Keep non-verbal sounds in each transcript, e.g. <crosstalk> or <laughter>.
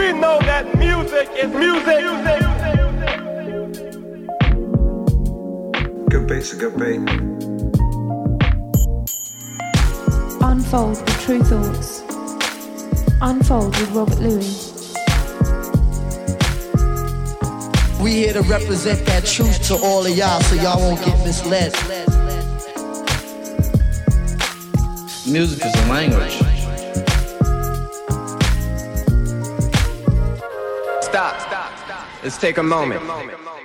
We know that music is music. Good beats are good beat. Unfold with Tru Thoughts. Unfold with Robert Luis. We here to represent that truth to all of y'all so y'all won't get misled. Music is a language. Let's take a moment. I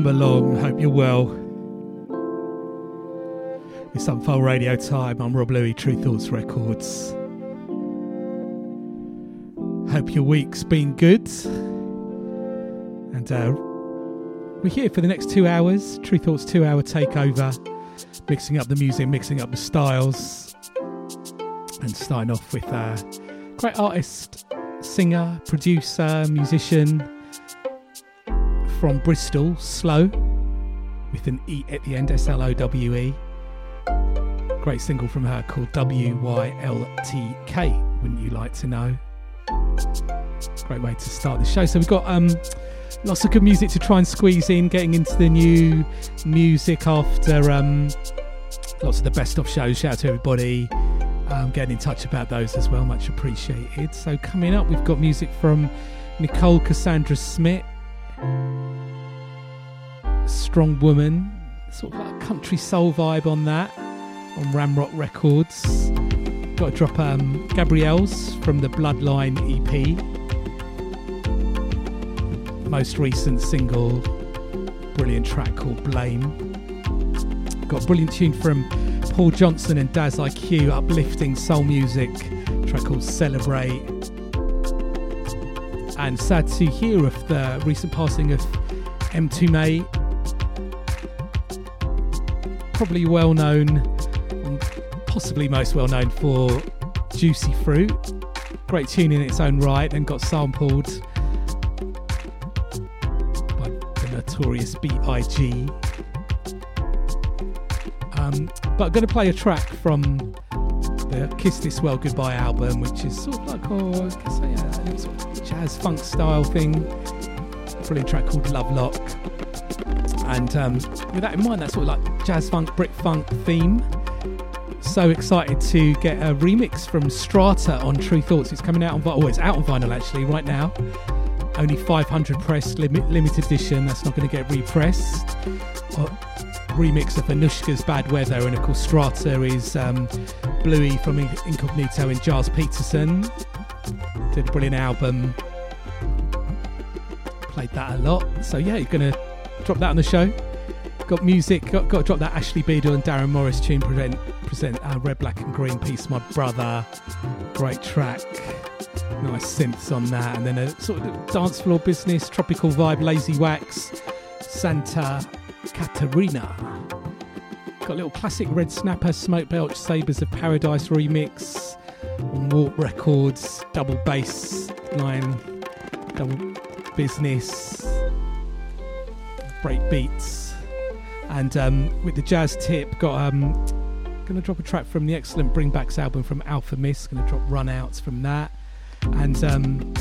Welcome along. Hope you're well. It's Unfold Radio time. I'm Rob Luis, Tru Thoughts Records. Hope your week's been good. And uh, we're here for the next two hours. Tru Thoughts two hour takeover. Mixing up the music, mixing up the styles. And starting off with a uh, great artist, singer, producer, musician from Bristol, Slow, with an E at the end, S L O W E. Great single from her called W Y L T K, wouldn't you like to know? Great way to start the show. So we've got um, lots of good music to try and squeeze in, getting into the new music after um, lots of the best of shows. Shout out to everybody um, getting in touch about those as well, much appreciated. So coming up, we've got music from Nicole Cassandra Smith strong woman, sort of like a country soul vibe on that, on Ramrock Records. Got to drop um, Gabriels from the Bloodline EP. Most recent single, brilliant track called Blame. Got a brilliant tune from Paul Johnson and Daz-I-Kue, uplifting soul music, track called Celebrate. And sad to hear of the recent passing of Mtume. probably well known, possibly most well known for Juicy Fruit. Great tune in its own right and got sampled by the notorious B.I.G. Um, but I'm going to play a track from the Kiss This World Goodbye album, which is sort of like oh, I guess, yeah, sort of jazz funk style thing. Brilliant track called Love Lock. And um, with that in mind, that sort of like jazz funk, Brit funk theme. So excited to get a remix from Strata on Tru Thoughts. It's coming out on vinyl. oh, it's out on vinyl actually right now. Only 500 press limit, limited edition. That's not going to get repressed. Uh, remix of Anushka's Bad Weather, and of course Strata is um, Bluey from Incognito and Gilles Peterson. Did a brilliant album. Played that a lot. So yeah, you're gonna drop that on the show. Got music, got, got to drop that Ashley Beedle and Darren Morris tune, present, present uh, Red, Black and Green piece, my brother. Great track. Nice synths on that. And then a sort of dance floor business, tropical vibe, lazy wax, Santa Catarina. Got a little classic Red Snapper, Smoke Belch, Sabres of Paradise remix Warp Records, double bass line, double business break beats. And um, with the jazz tip, got um, gonna drop a track from the excellent Bringbacks album from Alfa Mist. Gonna drop Runouts from that, and um,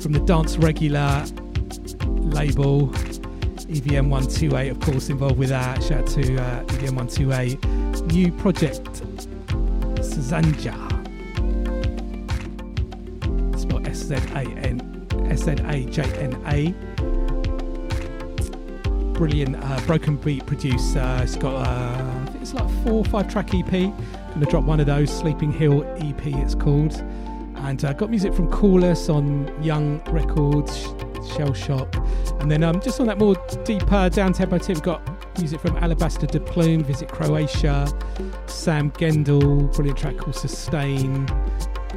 from the Dance Regular label, EVM 128, of course, involved with that. Shout out to uh, EVM 128. New project, Sazanja. S N A J N A brilliant uh, broken beat producer. It's got, uh, I think it's like four or five track EP. I'm Gonna drop one of those, Sleeping Hill EP, it's called. And uh, got music from Coolus on Young Records, Shell Shock. And then um, just on that more deeper down tempo tip, we've got music from Alabaster de Plume, Visit Croatia, Sam Gendel, brilliant track called Sustain.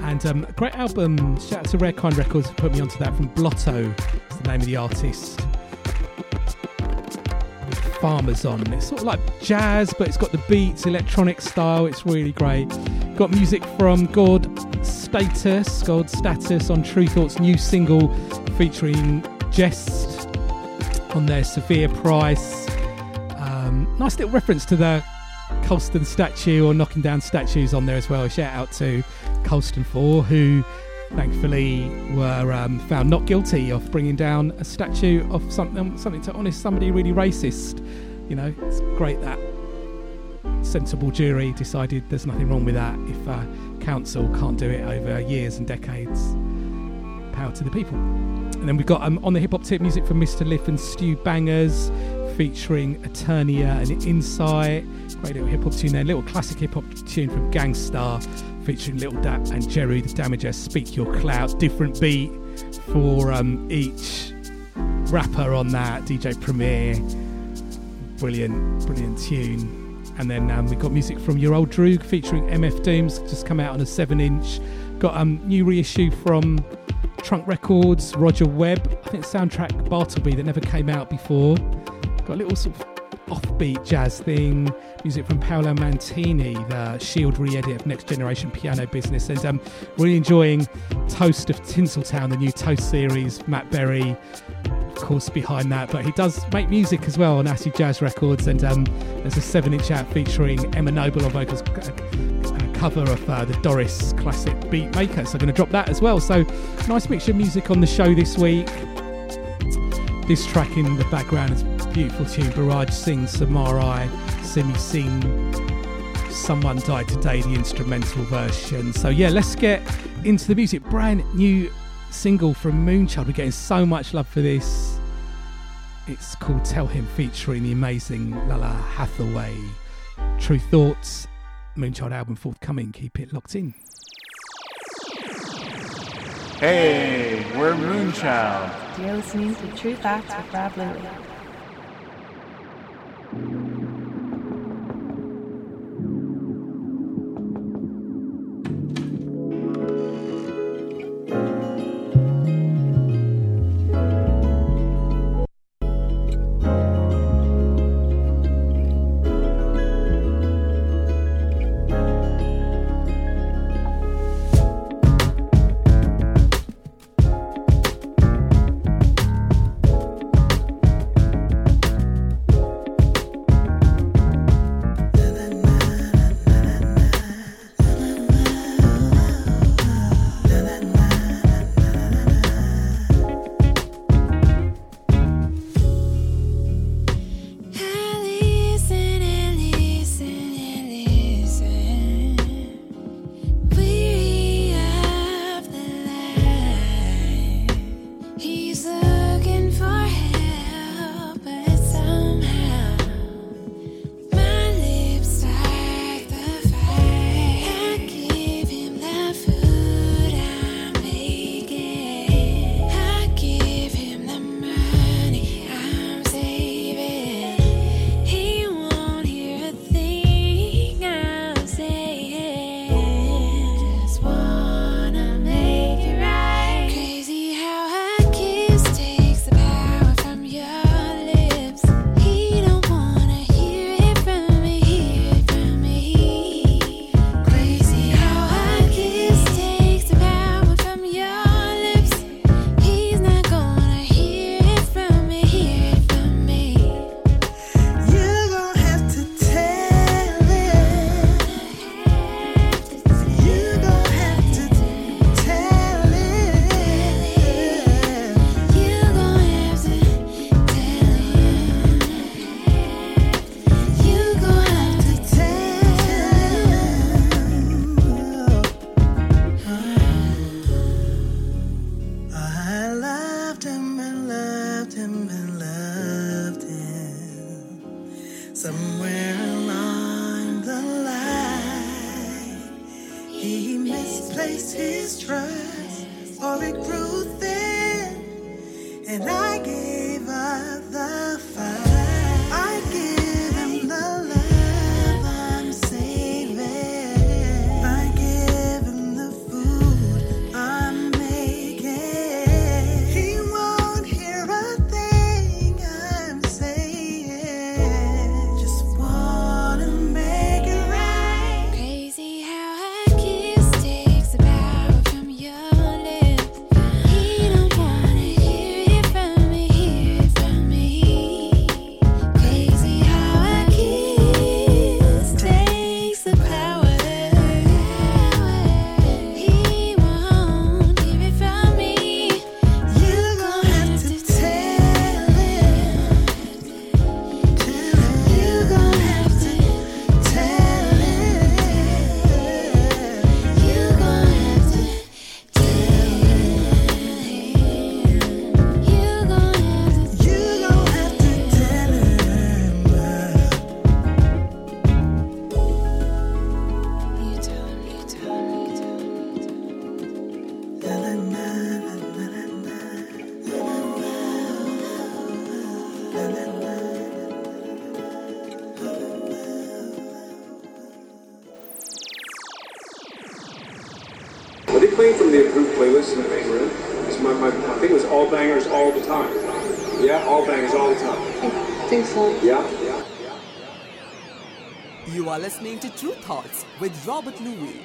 And um, a great album, shout out to Rare Kind Records, put me onto that from Blotto, it's the name of the artist. Farmers on. It's sort of like jazz, but it's got the beats, electronic style. It's really great. Got music from God Status, God Status on Tru Thoughts' new single featuring Jest on their Severe Price. Um, nice little reference to the Colston statue or knocking down statues on there as well. Shout out to Colston 4, who thankfully were um, found not guilty of bringing down a statue of something something to honest somebody really racist. You know, it's great that sensible jury decided there's nothing wrong with that if uh, council can't do it over years and decades. Power to the people. And then we've got um, on the hip hop tip music from Mr. Lif and Stu Bangas featuring Eternia and Insight. Great little hip hop tune there. Little classic hip hop tune from Gang Starr featuring Little Dap and Jeru the Damaja. Speak Your Clout. Different beat for um, each. rapper on that, DJ Premier. Brilliant, brilliant tune. And then um, we got music from Your Old Droog featuring MF Dooms, just come out on a 7 inch. Got a um, new reissue from Trunk Records, Roger Webb. I think soundtrack Bartleby that never came out before. Got a little sort of offbeat jazz thing. Music from Paolo Mantini, the Shield re-edit of Next Generation Piano Business, and um, really enjoying Toast of Tinseltown, the new Toast series. Matt Berry, of course, behind that, but he does make music as well on Acid Jazz Records, and um, there's a seven-inch out featuring Emma Noble on vocals. A cover of uh, the Doris classic Beat Maker, so I'm going to drop that as well. So, nice mixture of music on the show this week. This track in the background is beautiful tune. Barrage sings Samarai, Simi Sing. Someone Died Today, the instrumental version. So, yeah, let's get into the music. Brand new single from Moonchild. We're getting so much love for this. It's called Tell Him, featuring the amazing Lalah Hathaway. Tru Thoughts, Moonchild album forthcoming. Keep it locked in. Hey, we're Moonchild. You're listening to True Facts with Rob Luis. Thank you. with Robert Luis.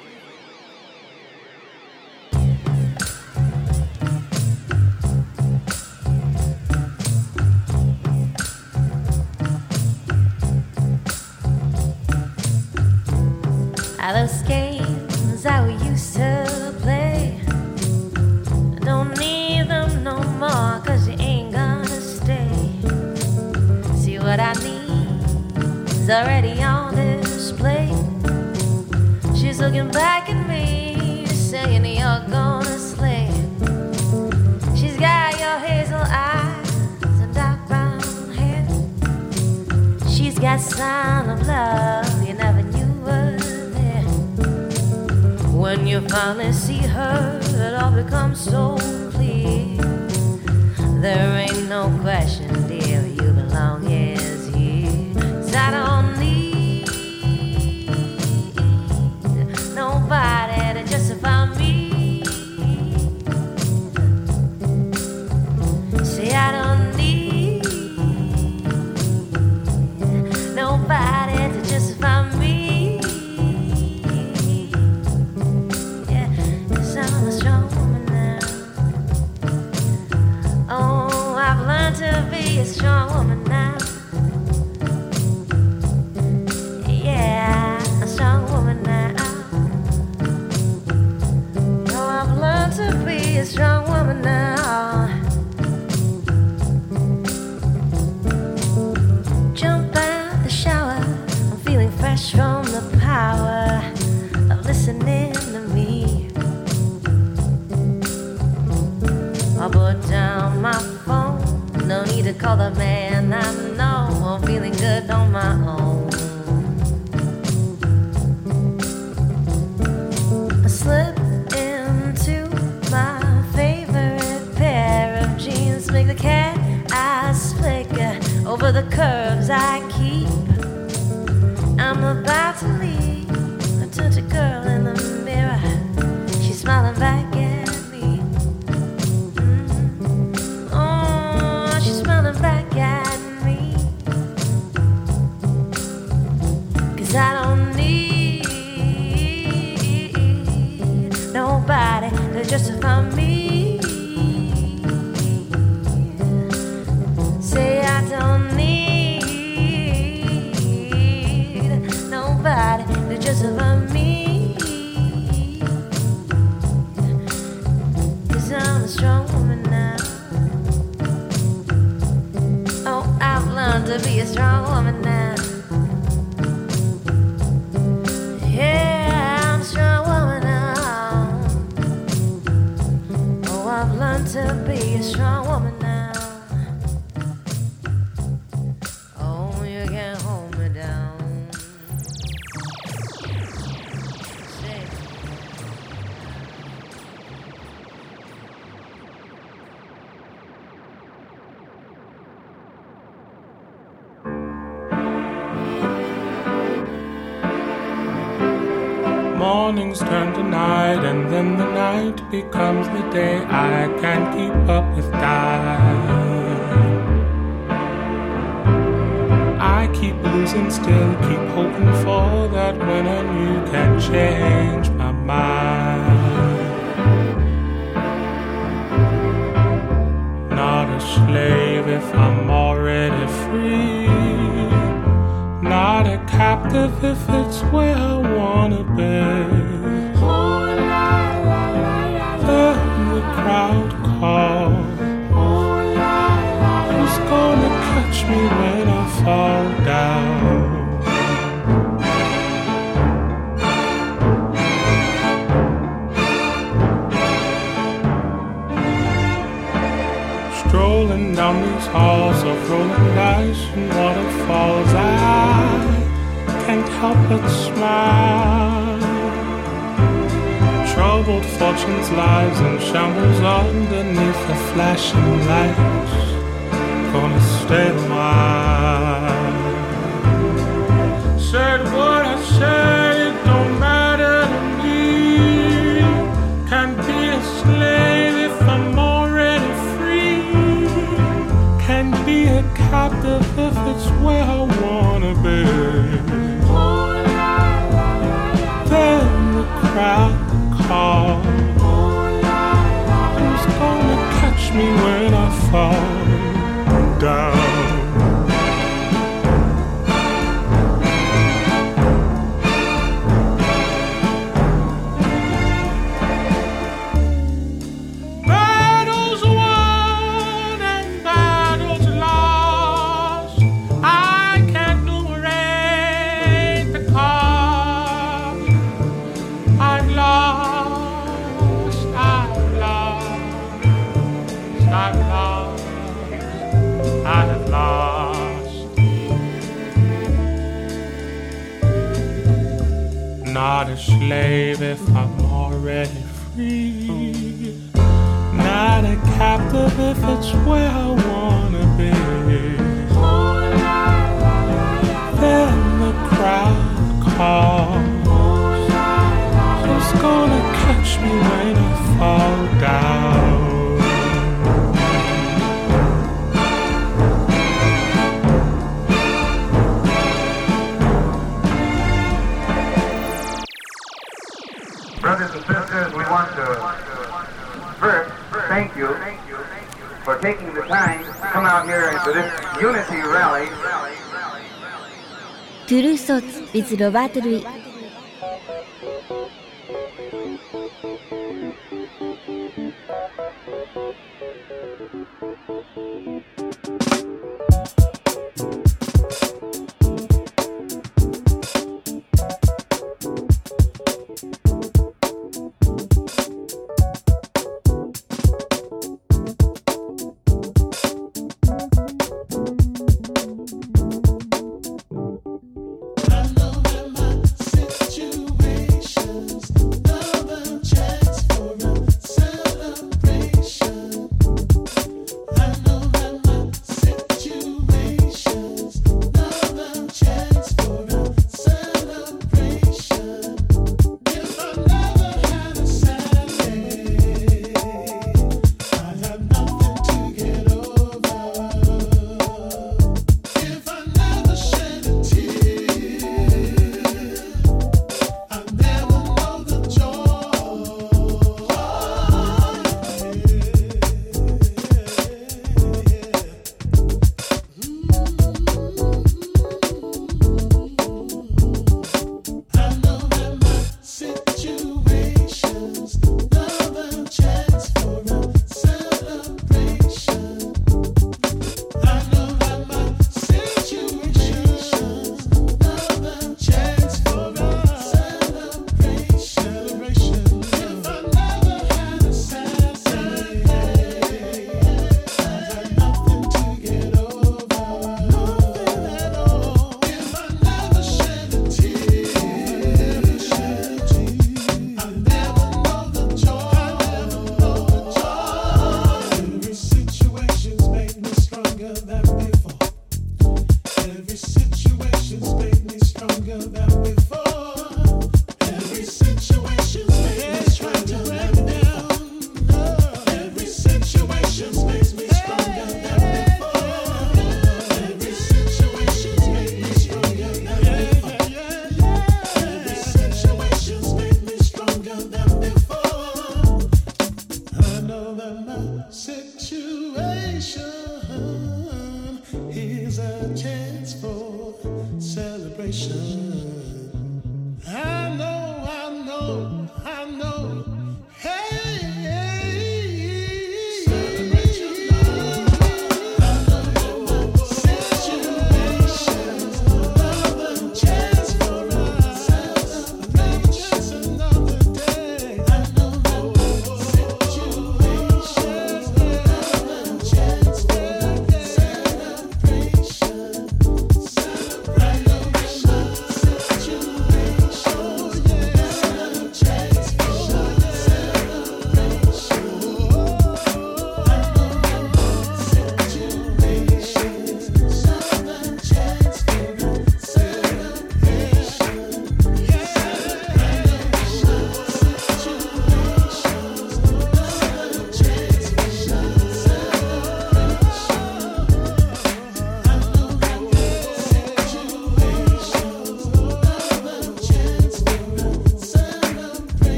Becomes the day I can't keep up with time. I keep losing still, keep hoping for that when a you can change my mind. Not a slave if I'm already free. Not a captive if it's where I of rolling dice and waterfalls. I can't help but smile. Troubled fortunes, lies, and shambles underneath the flashing lights. Gonna stay a while. Said what I said. That's where I wanna be. Then the crowd, calls. Who's gonna catch me when I fall down? for taking the time to come out here to this unity rally. With Robert Luis.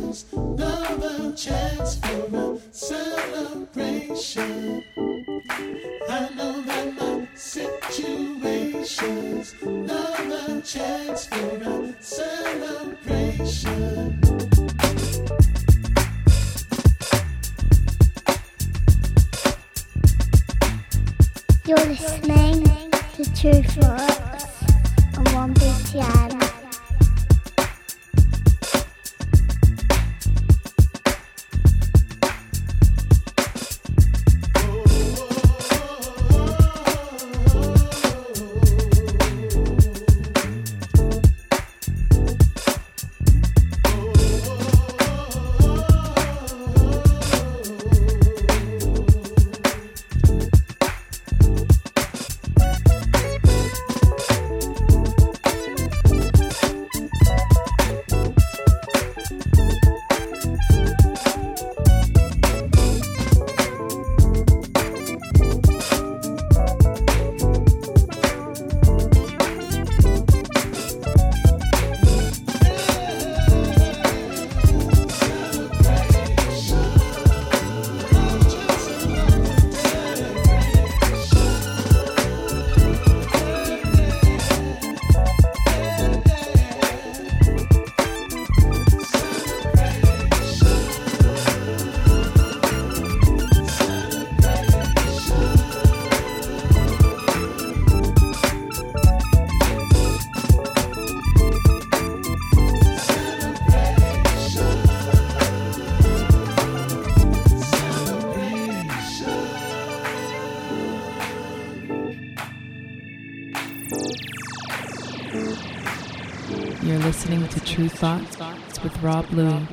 Another chance for a celebration. Another chance for a celebration. You're listening to Tru Thoughts on 1BTN. You're Rob Luis.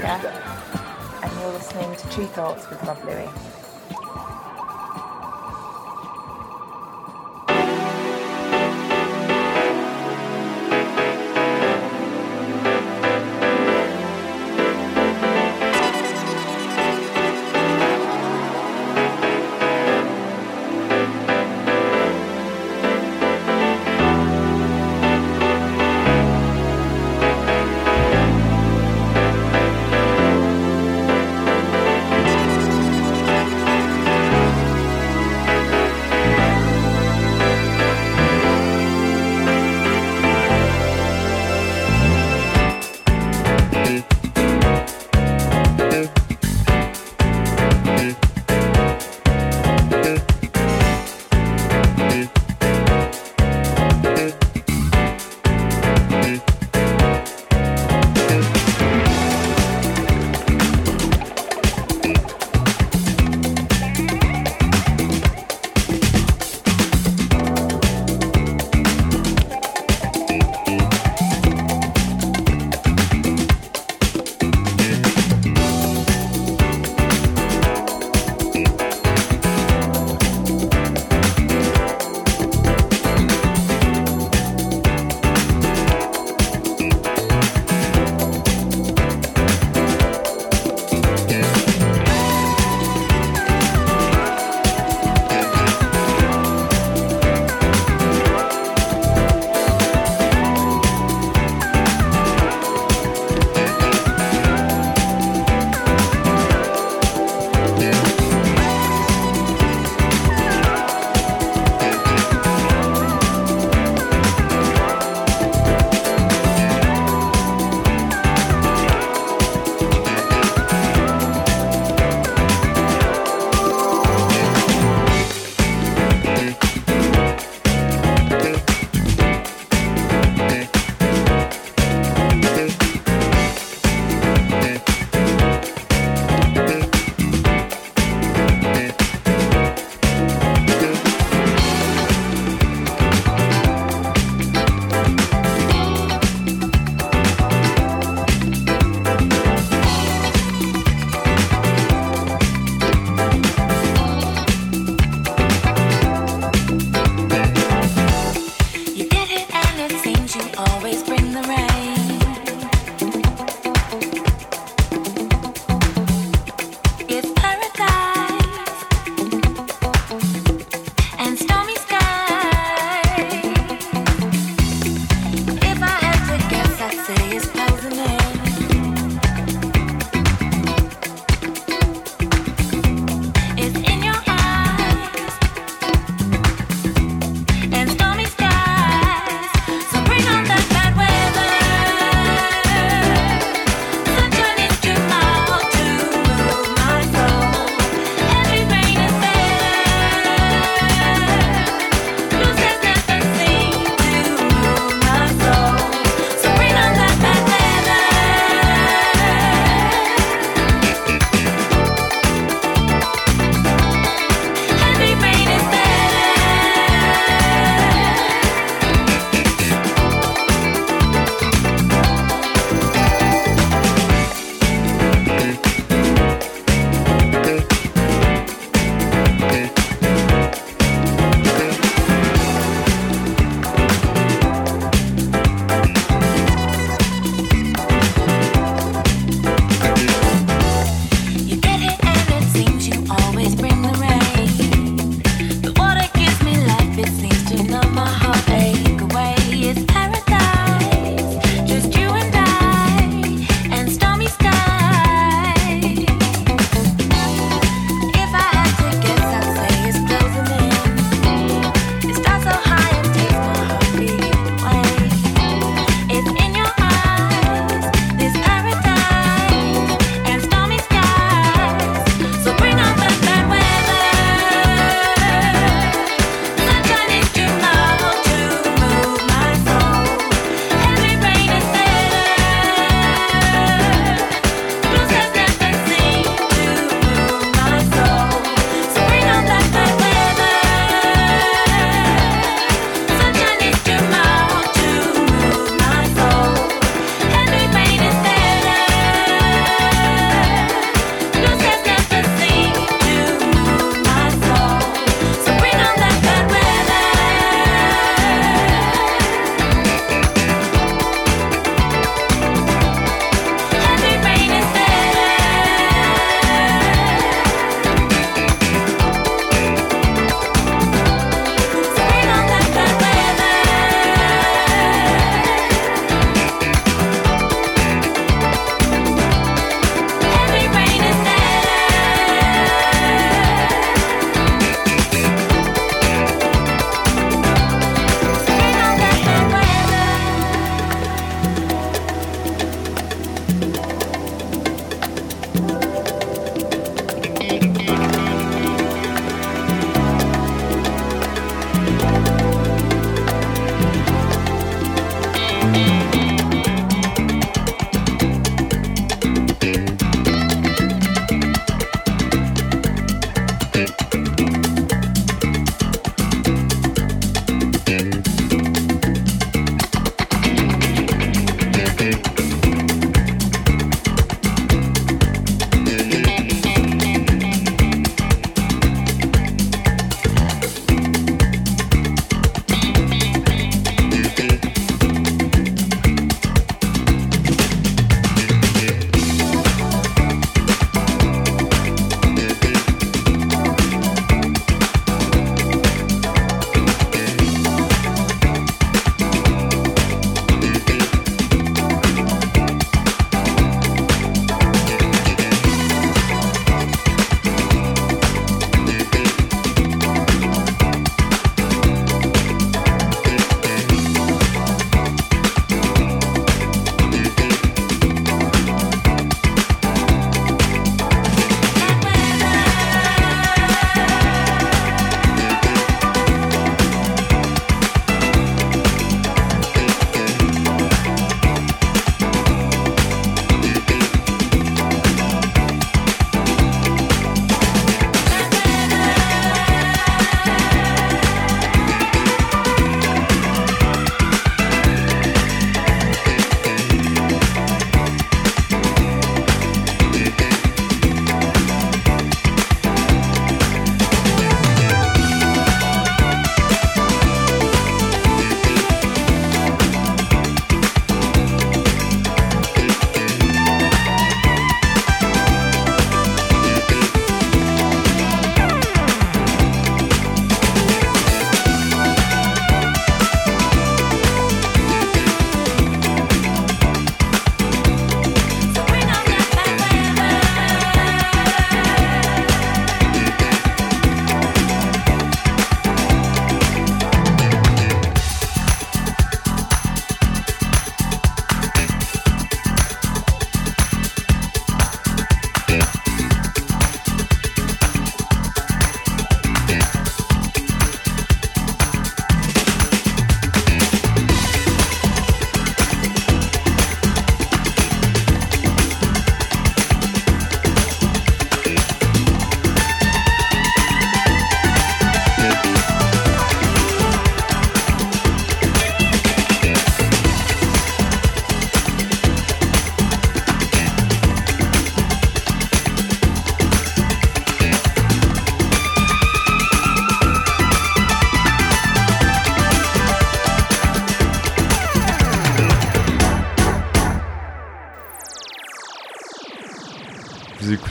Anushka. And you're listening to Tru Thoughts with Rob Luis.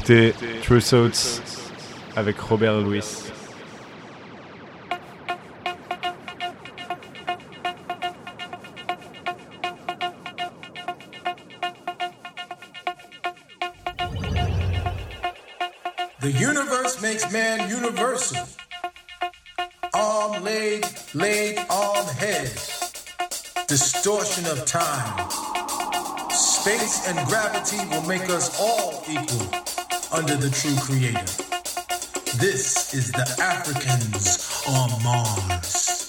Écoutez Tru Thoughts avec Robert Luis. The universe makes man universal. Arm, leg, leg, arm, head. Distortion of time. Space and gravity will make us all equal under the true creator. This is the Africans on Mars.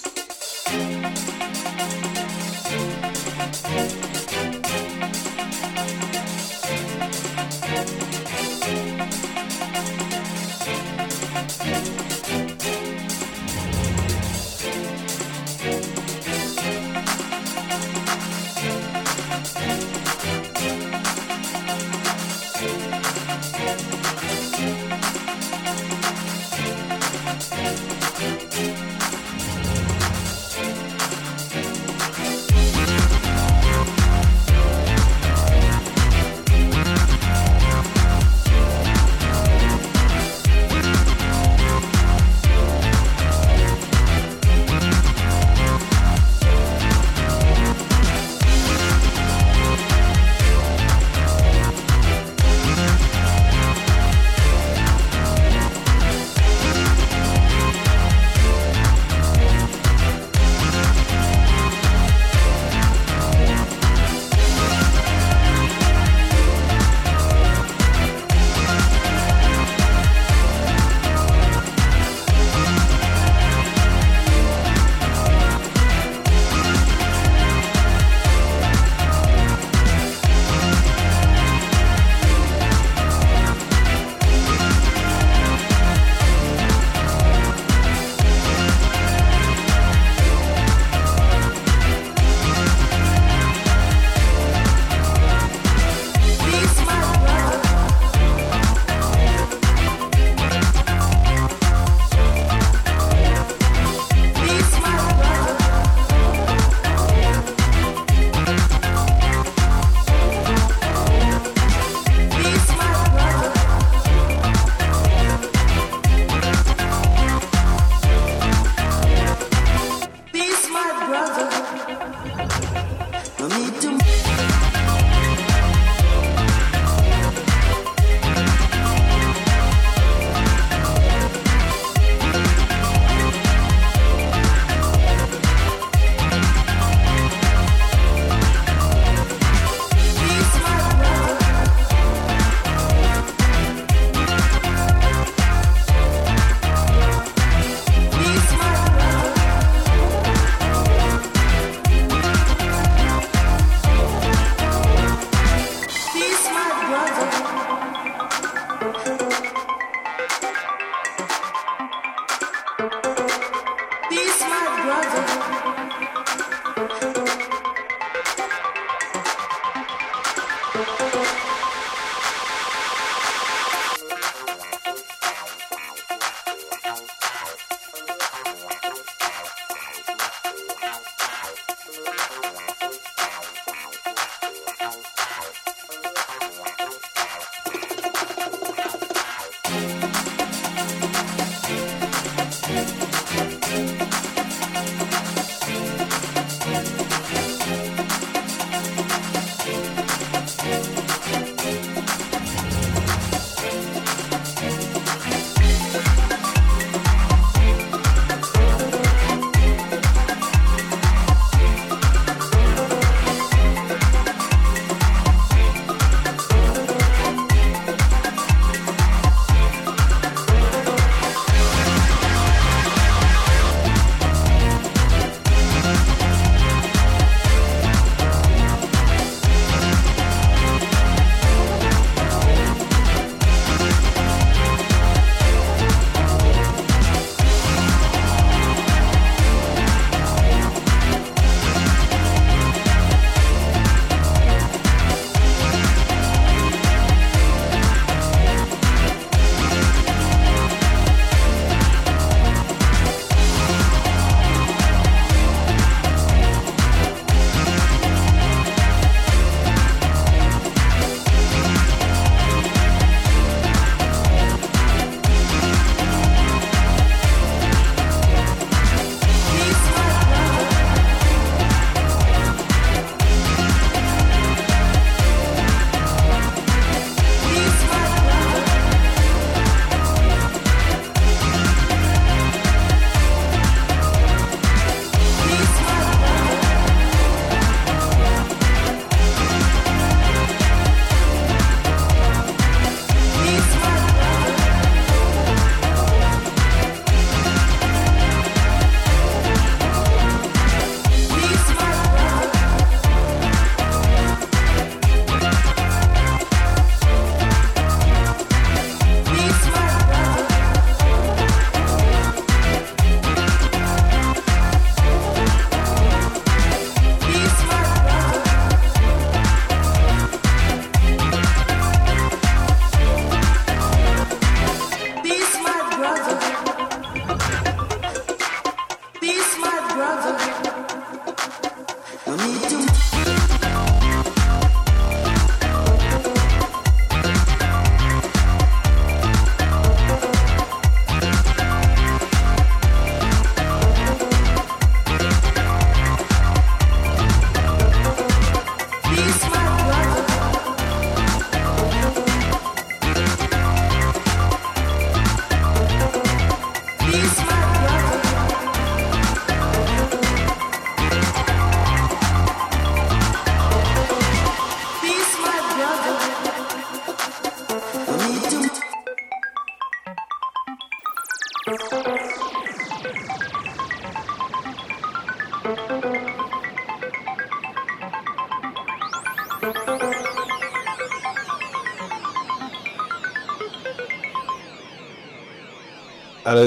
Hello,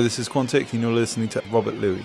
this is Quantic, and you're listening to Robert Luis.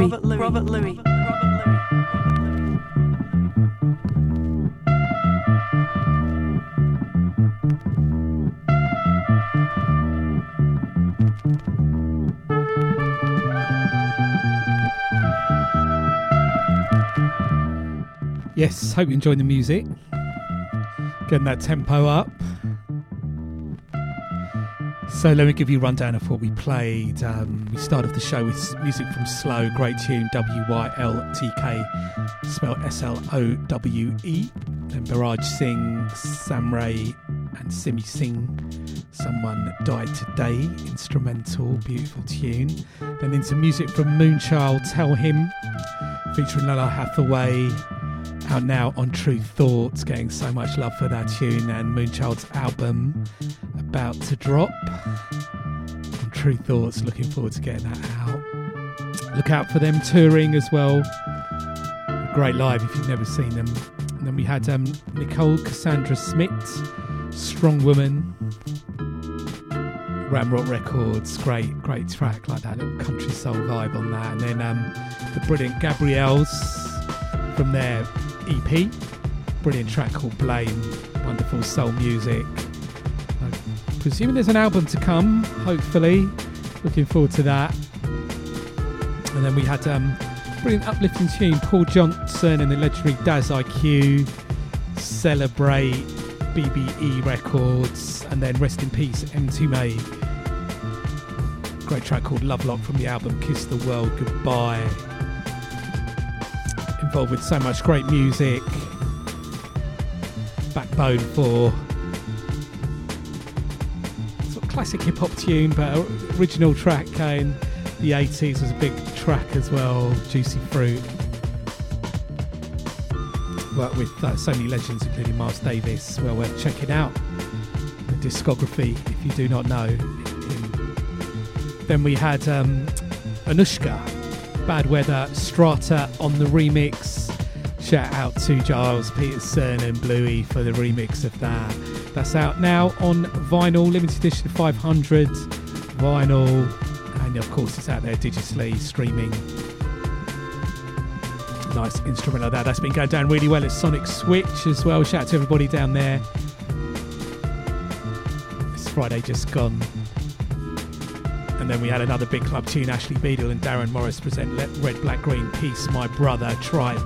Robert Luis. Robert Luis. Yes, hope you enjoyed the music. Getting that tempo up. So let me give you a rundown of what we played. Um, we started the show with music from Slow, great tune, W Y L T K, spelled S L O W E. Then Barrage Singh, Sam Ray, and Simi Singh. Someone Died Today, instrumental, beautiful tune. Then into music from Moonchild, Tell Him, featuring Lalah Hathaway, out now on Tru Thoughts, getting so much love for that tune, and Moonchild's album about to drop on Tru Thoughts. Looking forward to getting that out. Look out for them touring as well. Great live if you've never seen them. And then we had um, Nicole Cassandra Smith, Strong Woman, Ramrock Records, great, great track like that little country soul vibe on that. And then um, the brilliant Gabriels from their EP, brilliant track called Blame, wonderful soul music. Presuming there's an album to come, hopefully. Looking forward to that. And then we had um, brilliant uplifting tune, Paul Johnson and the legendary Daz-I-Kue, Celebrate, BBE Records, and then Rest in Peace, Mtume. Great track called Love Lock from the album Kiss the World Goodbye. Involved with so much great music. Backbone for classic hip hop tune, but original track in the 80s was a big track as well. Juicy Fruit. Worked with uh, so many legends, including Miles Davis. Well worth checking out the discography if you do not know. Then we had um, Anushka, Bad Weather, STR4TA on the remix. Shout out to Gilles Peterson and Bluey for the remix of that. That's out now on vinyl, limited edition 500 vinyl, and of course it's out there digitally streaming. Nice instrument like that. That's been going down really well at Sonic Switch as well. Shout out to everybody down there. It's Friday just gone. And then we had another big club tune. Ashley Beadle and Darren Morris present Red, Black, Green, Peace, My Brother, Tribe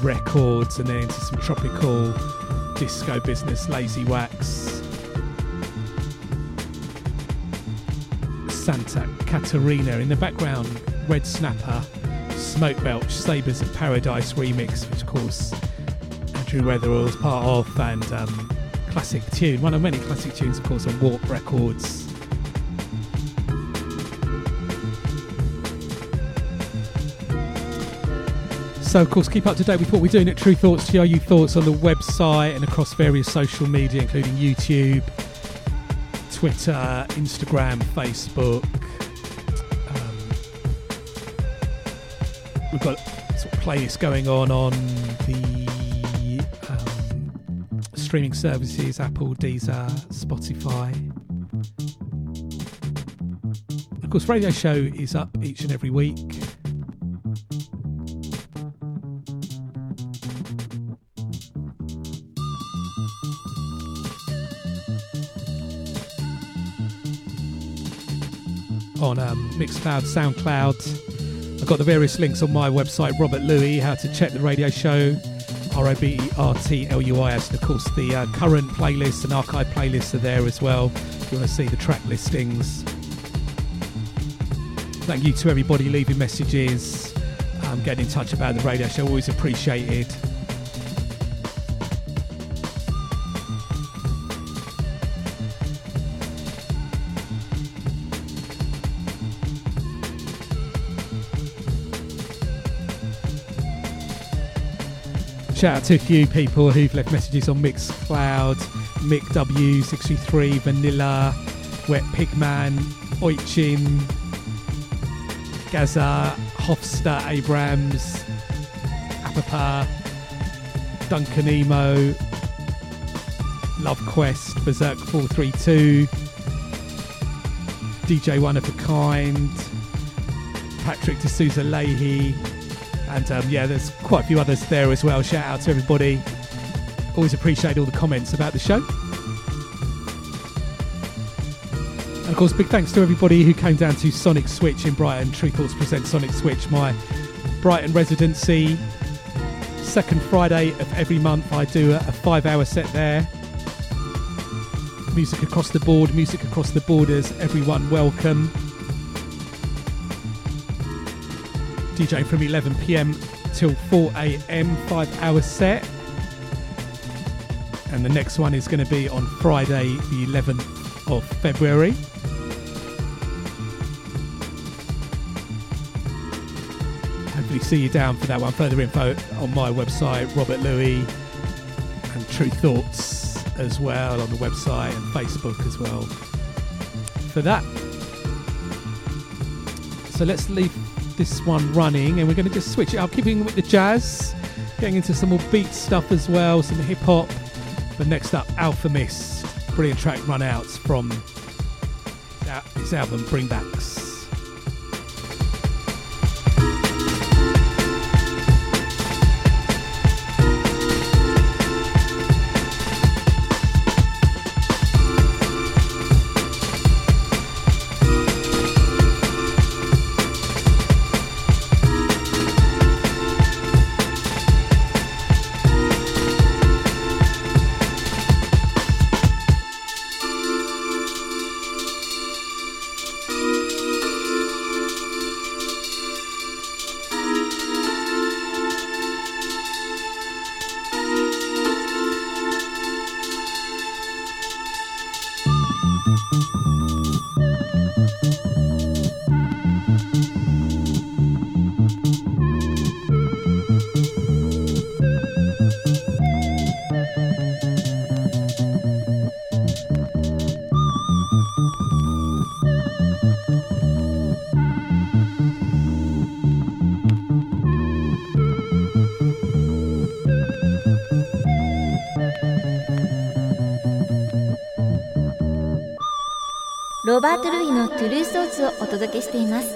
Records, and then into some tropical disco business, Lazy Wax. Santa Catarina in the background, Red Snapper, Smoke Belch, Sabres of Paradise remix, which of course Andrew Weatherall was part of, and um, classic tune, one of many classic tunes, of course, on Warp Records. So, of course, keep up to date with what we're doing at Tru Thoughts, TRU Thoughts on the website and across various social media, including YouTube, Twitter, Instagram, Facebook. Um, we've got sort of playlists going on on the um, streaming services Apple, Deezer, Spotify. Of course, radio show is up each and every week. On um, Mixcloud, SoundCloud. I've got the various links on my website, Robert Luis, how to check the radio show, R O B E R T L U I S. And of course, the uh, current playlists and archive playlists are there as well. If you want to see the track listings. Thank you to everybody leaving messages, um, getting in touch about the radio show. Always appreciated. Shout out to a few people who've left messages on Mixcloud, Mick W633, Vanilla, Wet Pigman, Oichin, Gaza, Hofster, Abrams, Apapa, Duncan Emo, Love Quest, Berserk 432, DJ One of a Kind, Patrick D'Souza Leahy, and um, yeah, there's quite a few others there as well. Shout out to everybody. Always appreciate all the comments about the show. And of course, big thanks to everybody who came down to Sonic Switch in Brighton. Tru Thoughts Sonic Switch, my Brighton residency. Second Friday of every month, I do a, a five hour set there. Music across the board, music across the borders, everyone welcome. DJ from 11 pm till 4 am, five hour set. And the next one is going to be on Friday, the 11th of February. Hopefully, see you down for that one. Further info on my website, Robert Luis, and Tru Thoughts as well on the website and Facebook as well for that. So let's leave this one running and we're going to just switch it up, keeping with the jazz, getting into some more beat stuff as well, some hip hop. But next up, Alfa Mist, brilliant track Run Outs from that, his album Bring Backs. ロス・をお届けしています。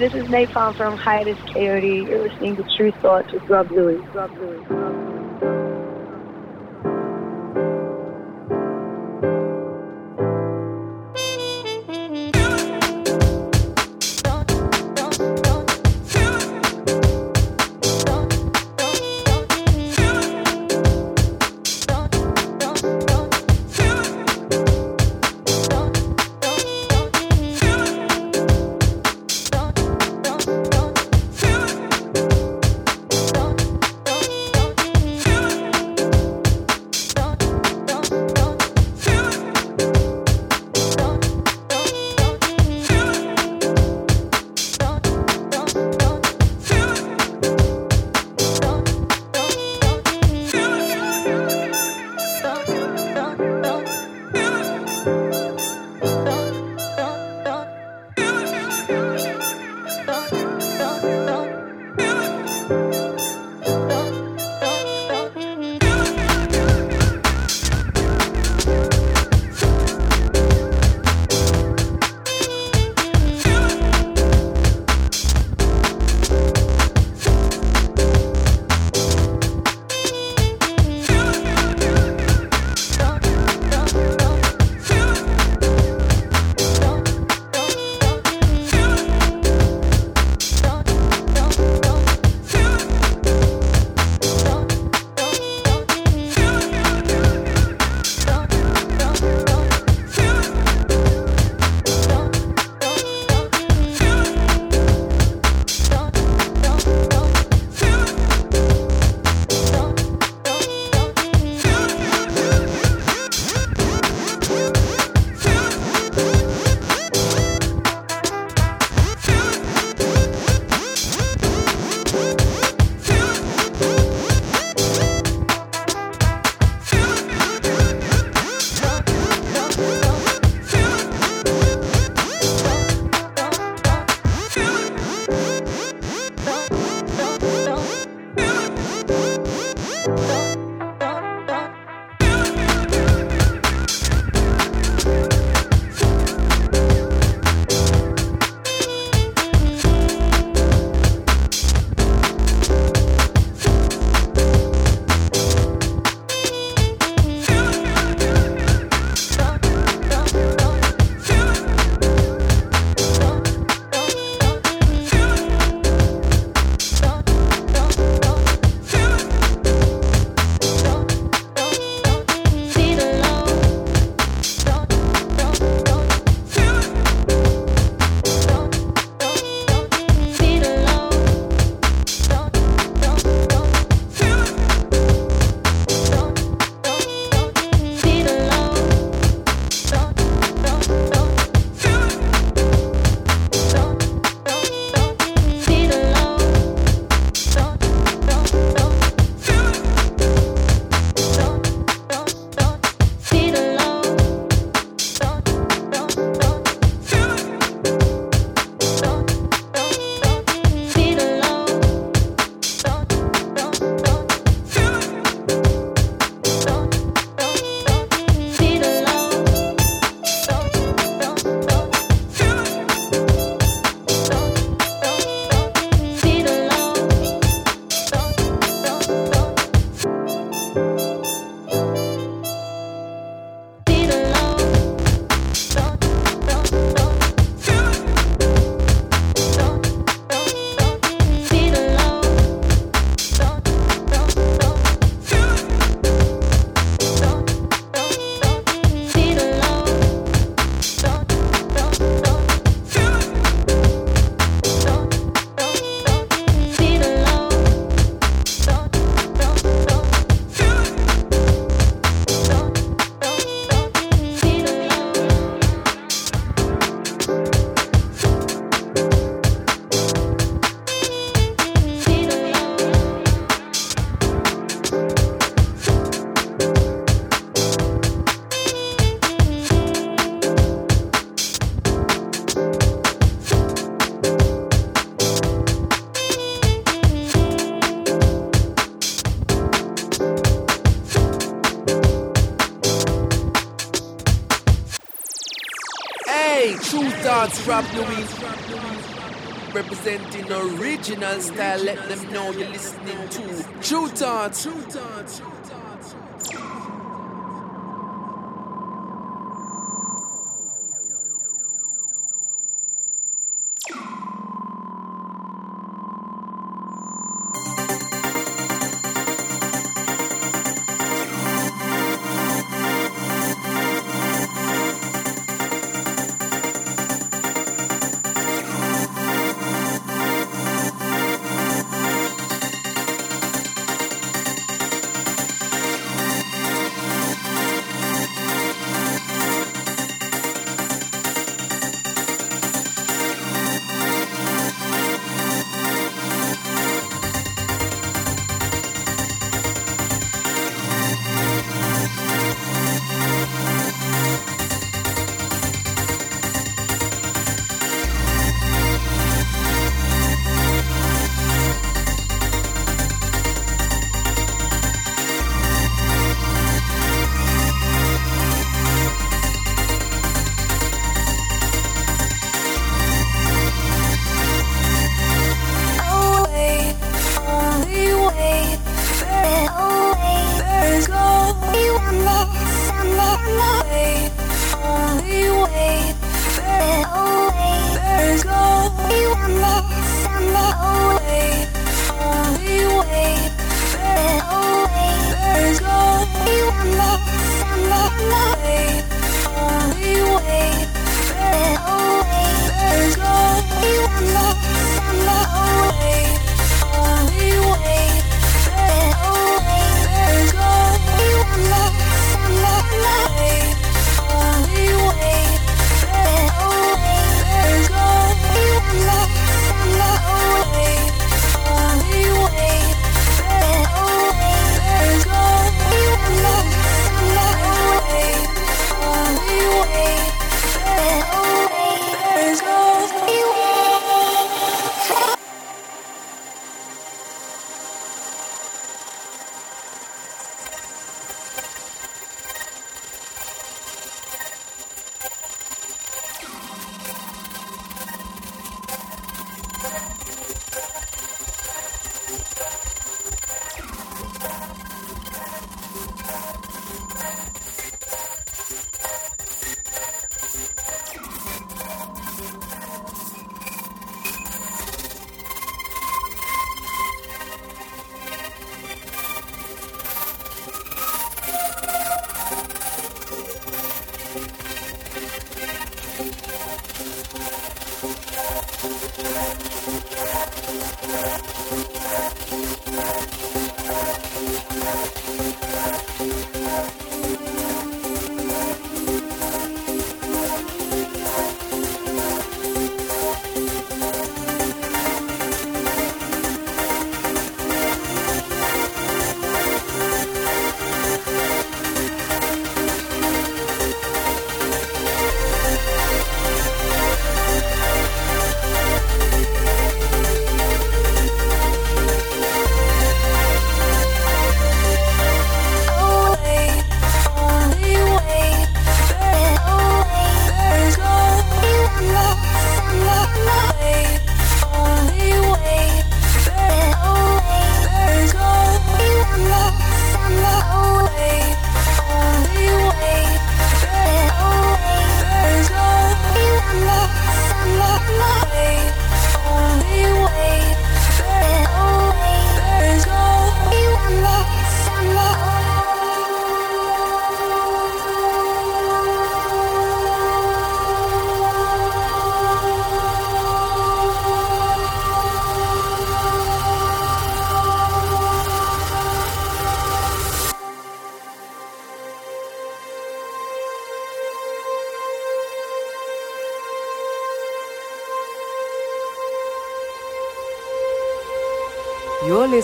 This is Napalm from Hiatus Kaiyote. You're listening to Tru Thoughts with Rob Luis. Rob Luis. Luis. Representing original style, let them know you're listening to Tru Thoughts.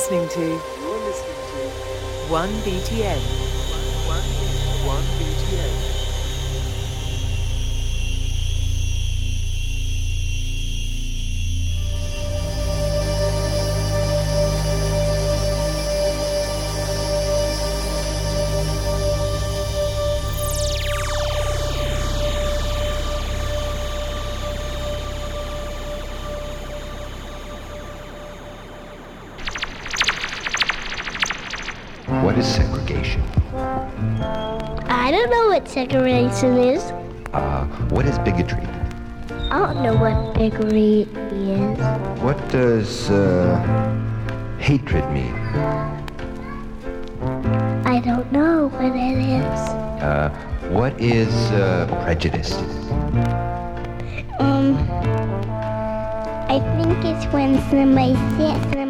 listening to What is segregation? I don't know what segregation is. Uh, what is bigotry? I don't know what bigotry is. What does uh, hatred mean? I don't know what it is. Uh, what is uh, prejudice? Um, I think it's when somebody says, somebody says,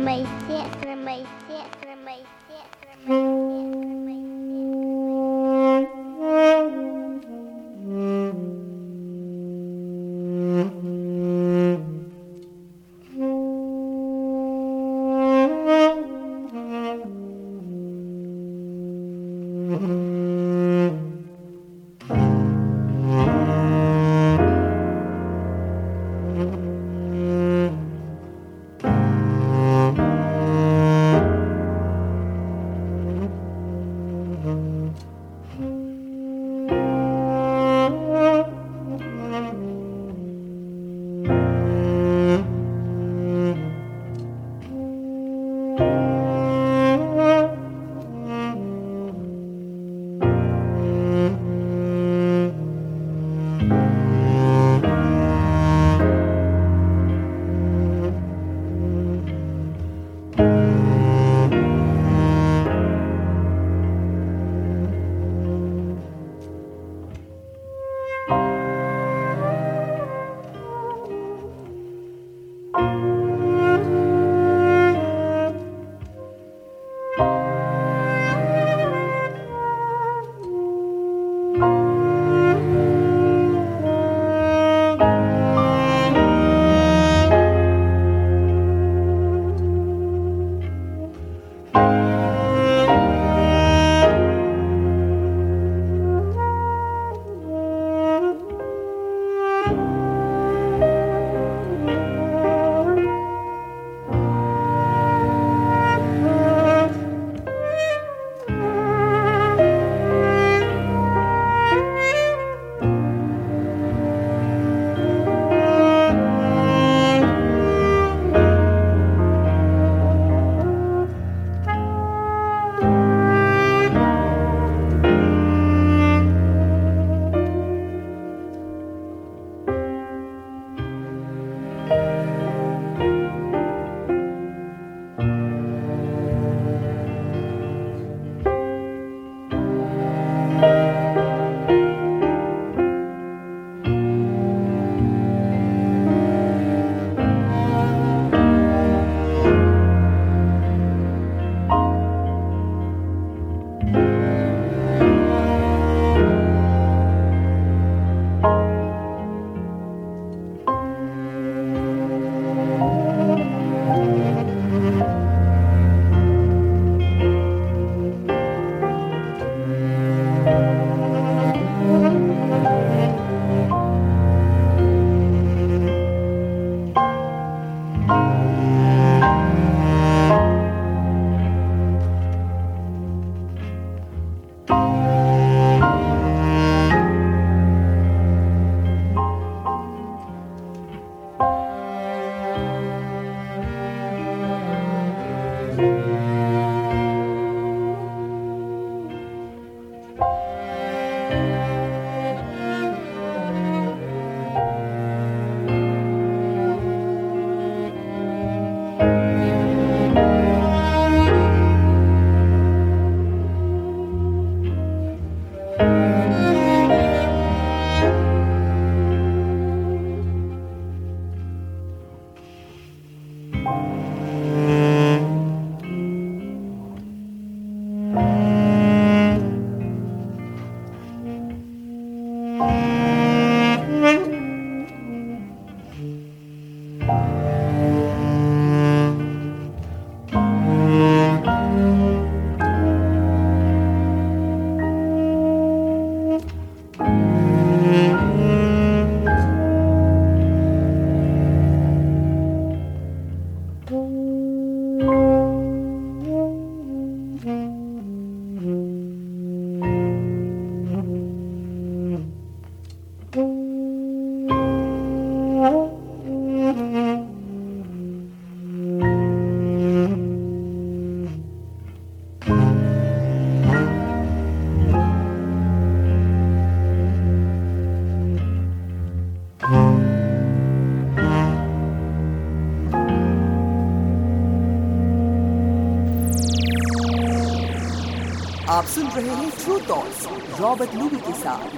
रहे हैं true thoughts Robert Luby के साथ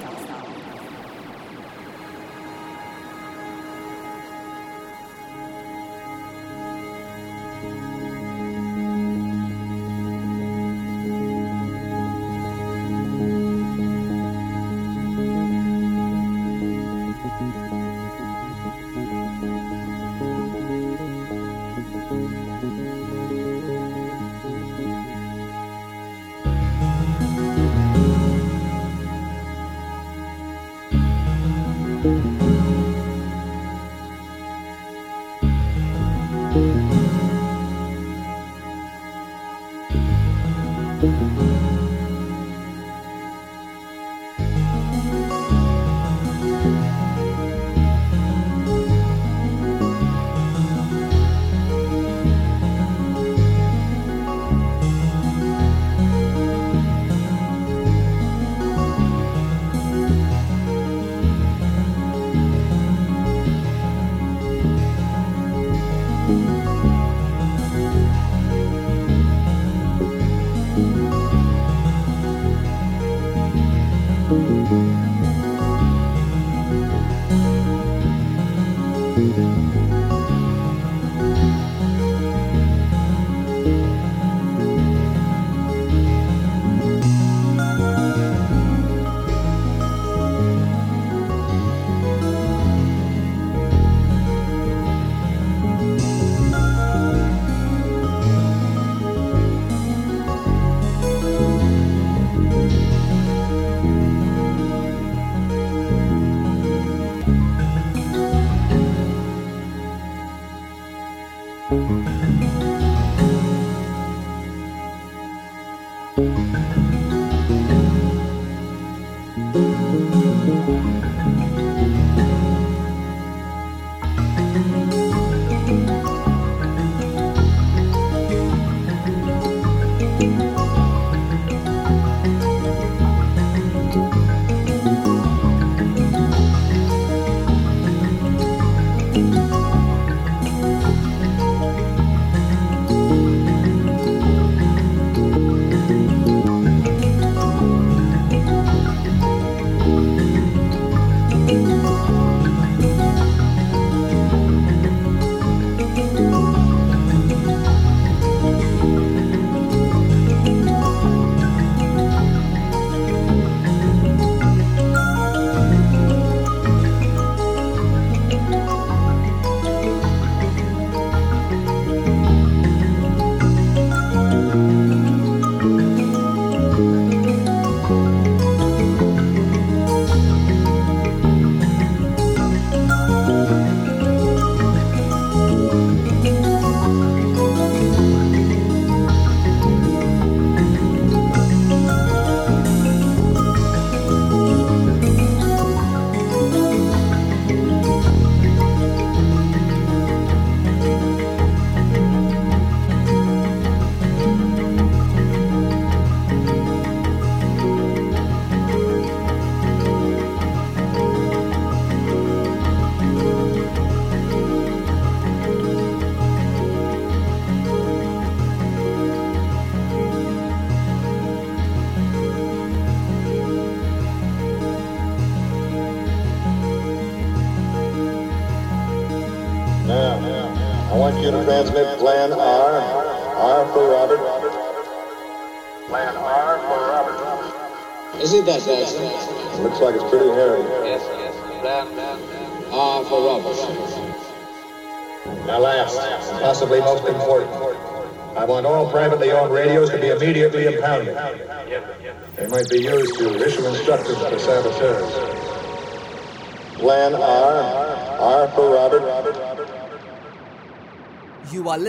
land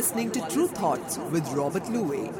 listening to Tru Thoughts with Robert Luis.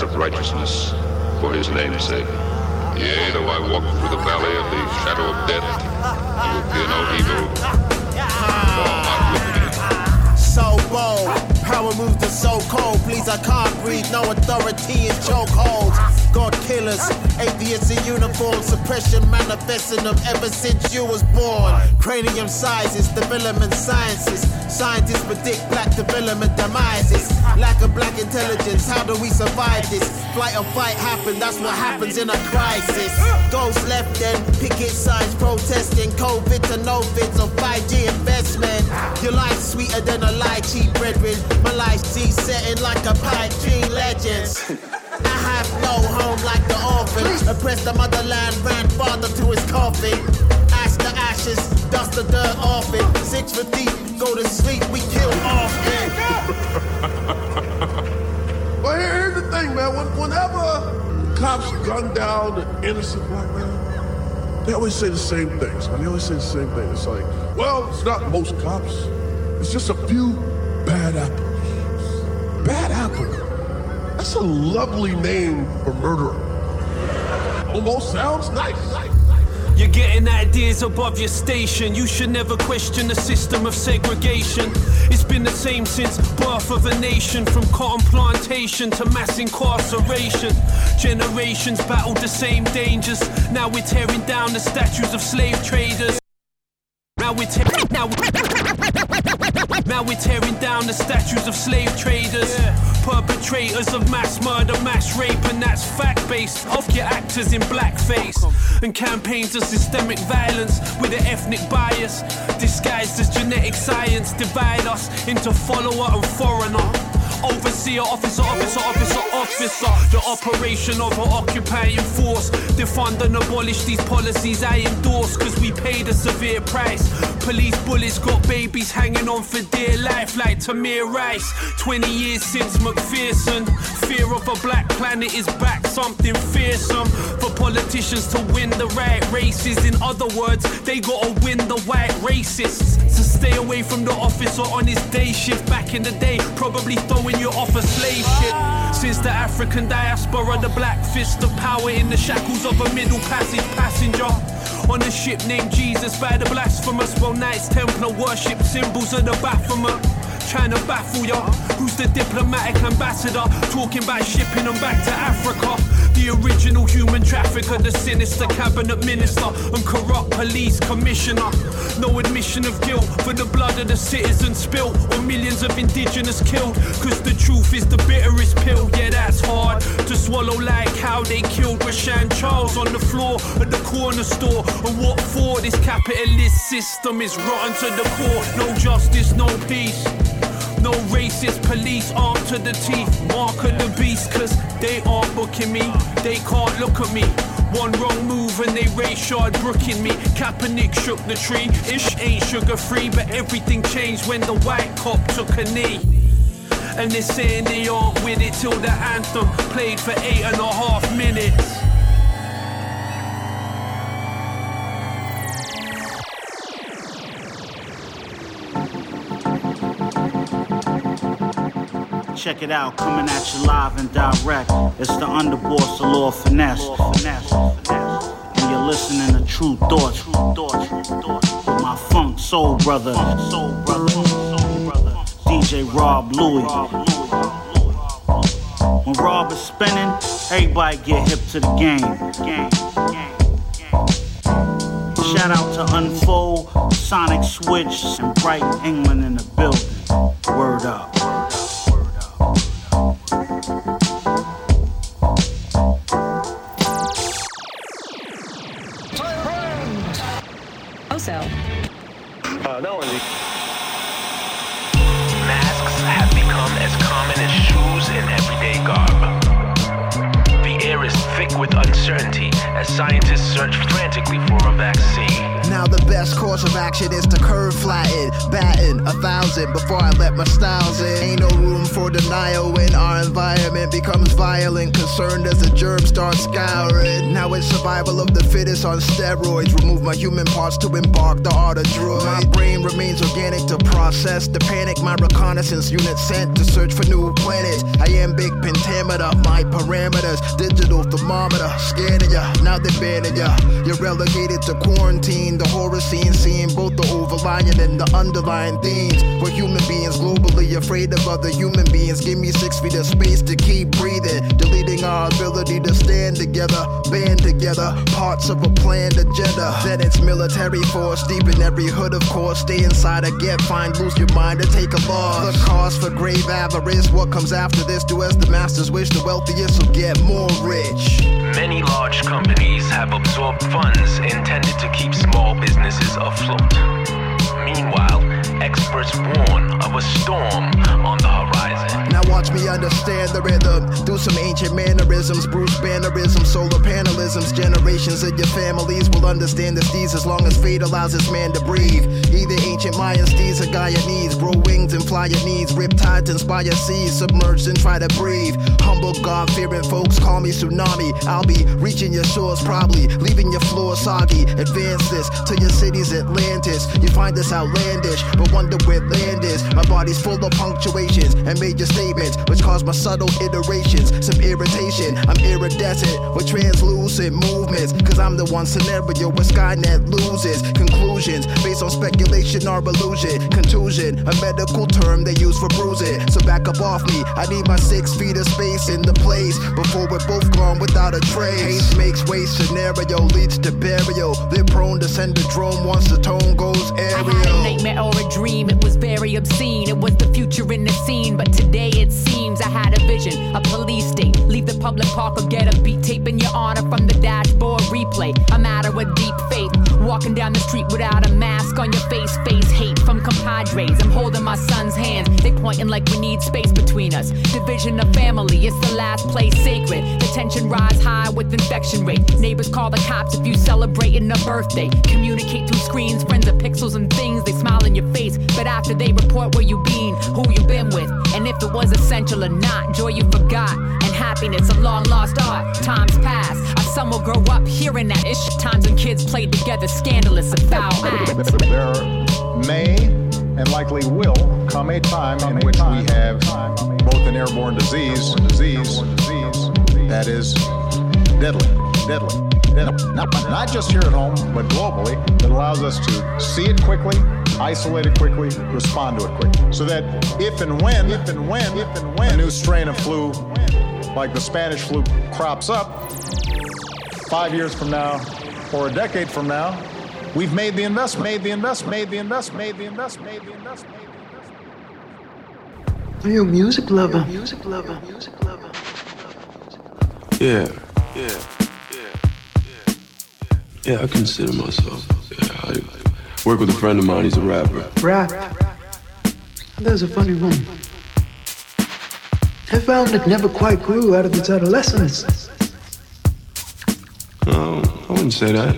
Paths of righteousness for his name's sake. Yea, though I walk through the valley of the shadow of death, I will fear no evil. So bold, power moves the so cold. Please, I can't breathe. No authority in chokeholds. God killers, atheists in uniform, suppression manifesting them ever since you was born. Cranium sizes, development sciences. Scientists predict black development demises. Lack of black intelligence, how do we survive this? Flight or fight happen, that's what happens in a crisis. Ghosts left then, picket signs protesting COVID to no fits or 5G investment. Your life's sweeter than a lychee, brethren. My life's sea setting like a pipe dream legends. I have no home like the orphan. Oppressed the motherland, ran father to his coffin. Ash the ashes, dust the dirt off it. Six foot deep, go to sleep, we kill often. <laughs> Well, here- here's the thing, man. When, whenever cops gun down an innocent black man, they always say the same things. Man. They always say the same thing. It's like, well, it's not most cops. It's just a few bad apples. Bad apple. That's a lovely name for murderer. Almost sounds nice. You're getting ideas above your station. You should never question the system of segregation. It's been the same since birth of a nation, from cotton plantation to mass incarceration. Generations battled the same dangers. Now we're tearing down the statues of slave traders. Now we're tearing now, now we're tearing down the statues of slave traders, perpetrators of mass murder, mass rape, and that's fact based. Off your actors in blackface and campaigns of systemic violence with an ethnic bias, disguised as genetic science, divide us into follower and foreigner. Overseer, officer, officer, officer, officer. The operation of an occupying force. Defund and abolish these policies I endorse, cause we paid a severe price. Police bullets got babies hanging on for dear life, like Tamir Rice. 20 years since McPherson. Fear of a black planet is back, something fearsome. For politicians to win the right races. In other words, they gotta win the white racists. So stay away from the office or on his day shift. Back in the day, probably throwing you off a slave ship. Since the African diaspora, the black fist of power in the shackles of a middle passage passenger. On a ship named Jesus by the blasphemous, well, Knights Templar worship symbols of the Baphomet. Trying to baffle ya. Who's the diplomatic ambassador? Talking about shipping them back to Africa. The original human trafficker, the sinister cabinet minister, and corrupt police commissioner. No admission of guilt for the blood of the citizens spilt, or millions of indigenous killed. Cause the truth is the bitterest pill, yeah, that's hard to swallow, like how they killed Rashan Charles on the floor at the corner store. And what for? This capitalist system is rotten to the core. No justice, no peace. No racist police armed to the teeth. Mark of the beast, cause they aren't booking me. They can't look at me. One wrong move and they Rayshard brooking me. Kaepernick shook the tree. Ish ain't sugar free, but everything changed when the white cop took a knee. And they're saying they aren't with it till the anthem played for eight and a half minutes. Check it out, coming at you live and direct. It's the underboss, the Lord Finesse. And you're listening to Tru Thoughts. With my funk soul brother. Soul brother. DJ Rob Luis. When Rob is spinning, everybody get hip to the game. Game. game. Shout out to Unfold, Sonic Switch, and Brighton, England in the building. Word up. Uh, that one. Masks have become as common as shoes in everyday garb with uncertainty as scientists search frantically for a vaccine. Now the best course of action is to curve flatten, batten a thousand before I let my styles in. Ain't no room for denial when our environment becomes violent. Concerned as the germs start scouring. Now it's survival of the fittest on steroids. Remove my human parts to embark the art of droid. My brain remains organic to process the panic. My reconnaissance unit sent to search for new planets. I am big pentameter, my parameters digital. The thermometer, of ya. Now they're banning ya. You're relegated to quarantine. The horror scene, seeing both the overlying and the underlying themes. We're human beings globally afraid of other human beings. Give me six feet of space to keep breathing. Deleting our ability to stand together, band together. Parts of a planned agenda. Then it's military force deep in every hood, of course. Stay inside or get fined. Lose your mind or take a loss. The cost for grave avarice. What comes after this? Do as the masters wish. The wealthiest will get more rich. Many large companies have absorbed funds intended to keep small businesses afloat. Meanwhile, experts warn of a storm on the horizon. Now watch me understand the rhythm through some ancient mannerisms, Bruce Bannerisms, solar panelisms. Generations of your families will understand the steeds as long as fate allows this man to breathe. Either ancient Mayans, steeds or Guyanese, grow wings and fly your needs. Riptides inspire seas, submerged and try to breathe. Humble God fearing folks call me tsunami. I'll be reaching your shores probably, leaving your floor soggy. Advance this to your city's Atlantis. You find this outlandish, but wonder where land is. My body's full of punctuations and major statements, which cause my subtle iterations. Some irritation, I'm iridescent with translucent movements. Cause I'm the one scenario where Skynet loses. Conclusions based on speculation or illusion. Contusion, a medical term they use for bruising. So back up off me, I need my six feet of space in the place before we're both gone without a trace. Haste makes waste scenario leads to burial. They're prone to send a drone once the tone goes aerial. I had a nightmare or a dream, it was very obscene. It was the future in the scene, but today it seems I had a vision, a police state. Leave the public park or get a beat tape in your honor from the dashboard replay. A matter of deep faith. Walking down the street without a mask on your face, face hate from compadres. I'm holding my son's hands, they pointing like we need space between us. Division of family, it's the last place sacred. The tension rise high with infection rate. Neighbors call the cops if you celebrating a birthday. Communicate through screens, friends are pixels and things. They smile in your face, but after they report where you been, who you been with, and if it was essential or not. Joy you forgot, and happiness a long lost art. Times pass, our son will grow up hearing that ish. Times when kids played together, scandalous and foul acts. There may and likely will come a time in which we have both an airborne disease, disease that is deadly, deadly, deadly. Not, not just here at home, but globally, that allows us to see it quickly, isolate it quickly, respond to it quickly. So that if and when, if and when, if and when a new strain of flu, like the Spanish flu, crops up, five years from now or a decade from now, we've made the investment, made the investment, made the investment, made the investment, made the investment. Are you a music lover? Music lover. Music lover. Yeah, yeah, yeah, yeah. I consider myself. Yeah, I work with a friend of mine. He's a rapper. Rap. There's a funny one. I found it never quite grew out of its adolescence. No, I wouldn't say that.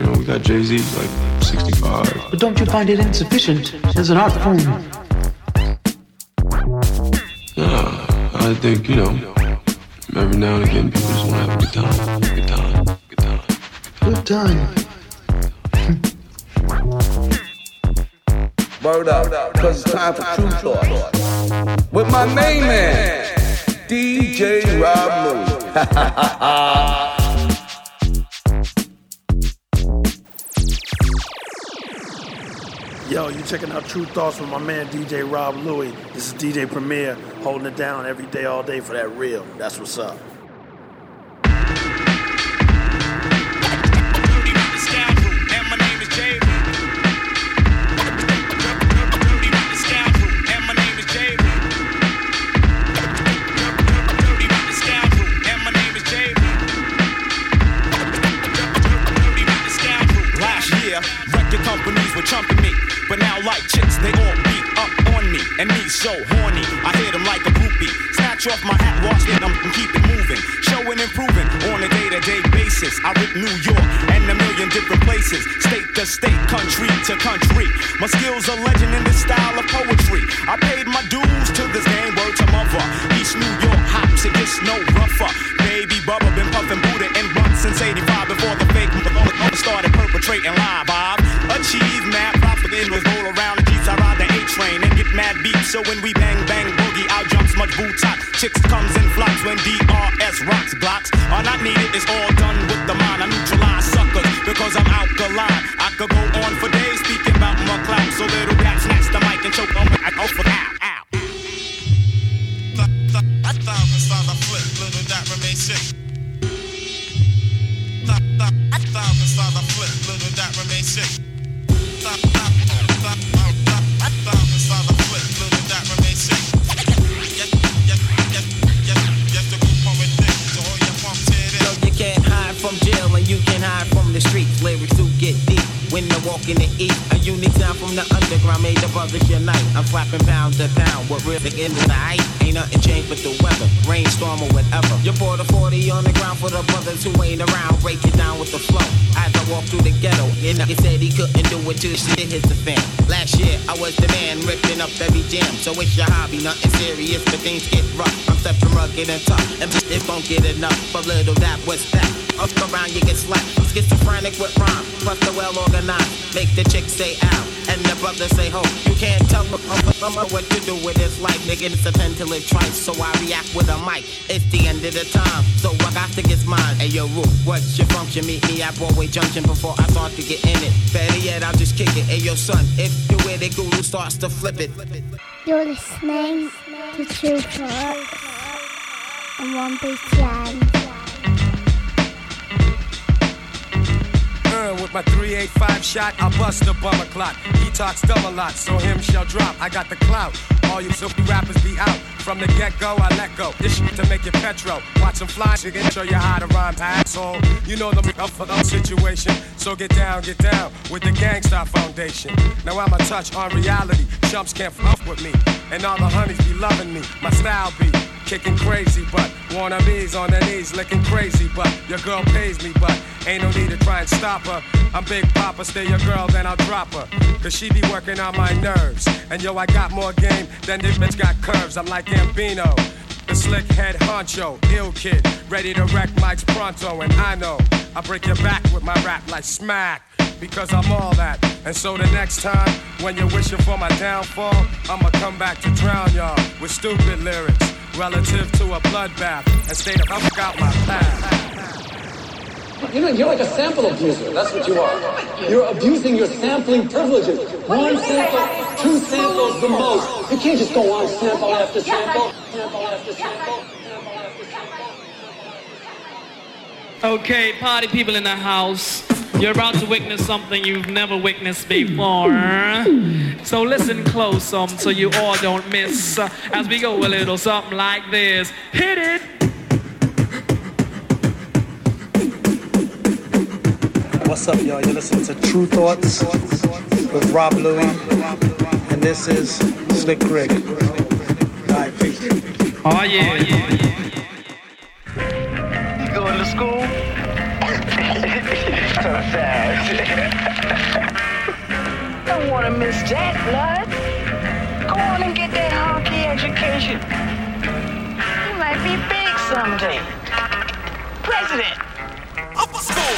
You know, we got Jay Z like 65. But don't you find it insufficient as an art form? Nah, I think you know. Every now and again, people just want to have a good time. Good time. Good time. Word up, cause it's time for Tru Thoughts. With my main man, DJ Rob Luis. <laughs> Yo, you checking out Tru Thoughts with my man DJ Rob Luis. This is DJ Premier holding it down every day, all day for that real. That's what's up. Like chicks, they all beat up on me, and me so horny. I hit 'em like a groupie, snatch off my hat, watch it, I'm keep it moving. Showing improving on a day-to-day basis. I rip New York and a million different places. State to state, country to country. My skills are legend in this style of poetry. I paid my dues to this game, word to mother. East New York hops, it gets no rougher. Baby Bubba been puffing Buddha and run since 85 before the fake started perpetrating live. I've mad profit in with roll around the. I ride the A train and get mad beats. So when we bang bang boogie, out jumps much boots hot. Chicks comes in flocks when DRS rocks blocks are not needed. It's all done with the mind. I neutralize suckers because I'm alkaline. I could go on for days speaking about my clout. So little cat snatch the mic and choke on my ow for ow ow. A thousand stars I flip, little that remain sick. A thousand stars I flip, little that remain sick. When they walk the eat. A unique sound from the underground made the brothers unite. I'm slapping pound to pound. What really in the night? Ain't nothing changed but the weather, rainstorm or whatever. You pour the 40 on the ground for the brothers who ain't around. Break it down with the flow. As I walk through the ghetto, and he said he couldn't do it till shit hits the fan. Last year I was the man ripping up every jam. So it's your hobby, nothing serious, but things get rough. I'm stepping rugged and tough, and it won't get enough. But little that was that. Up around you get slapped. Schizophrenic with rhyme, plus the well organized. Make the chick say out, and the brother say ho. You can't tell me what to do with this life, nigga. It's a pen to live twice, so I react with a mic. It's the end of the time, so I got to get mine. Hey yo, Roo, what's your function? Meet me at Broadway Junction before I start to get in it. Better yet, I'll just kick it. Hey yo, son, if you with it, Guru starts to flip it. You're listening to Tru Thoughts on One Big Jam. With my 385 shot, I'll bust the bummer clock. He talks dumb a lot, so him shall drop. I got the clout. All you silky rappers be out. From the get go, I let go. This shit to make it petro. Watch them fly, can show you how to rhyme, asshole. You know the up for the situation. So get down, get down with the gangsta foundation. Now I'm a touch on reality. Chumps can't fuck with me. And all the honeys be loving me. My style be kicking crazy, but wannabes on their knees licking crazy, but your girl pays me, but ain't no need to try and stop her. I'm Big Papa, stay your girl, then I'll drop her. Cause she be working on my nerves. And yo, I got more game than this bitch got curves. I'm like Gambino. The slick head honcho, ill kid, ready to wreck mics pronto, and I know I break your back with my rap like smack because I'm all that. And so the next time when you're wishing for my downfall, I'ma come back to drown y'all with stupid lyrics relative to a bloodbath and stay the fuck out my path. You know, you're like a sample abuser. That's what you are. You're abusing your sampling privileges. One sample, two samples the most. You can't just go on sample after sample, sample after sample. Okay, party people in the house. You're about to witness something you've never witnessed before. So listen close um, so you all don't miss uh, as we go a little something like this. Hit it! What's up, y'all? You're listening to Tru Thoughts with Rob Luis, and this is Slick Rick. All right, peace. Oh, yeah. You going to school? So sad. <laughs> Don't want to miss that, blood. Go on and get that honky education. You might be big someday. President. Upper school.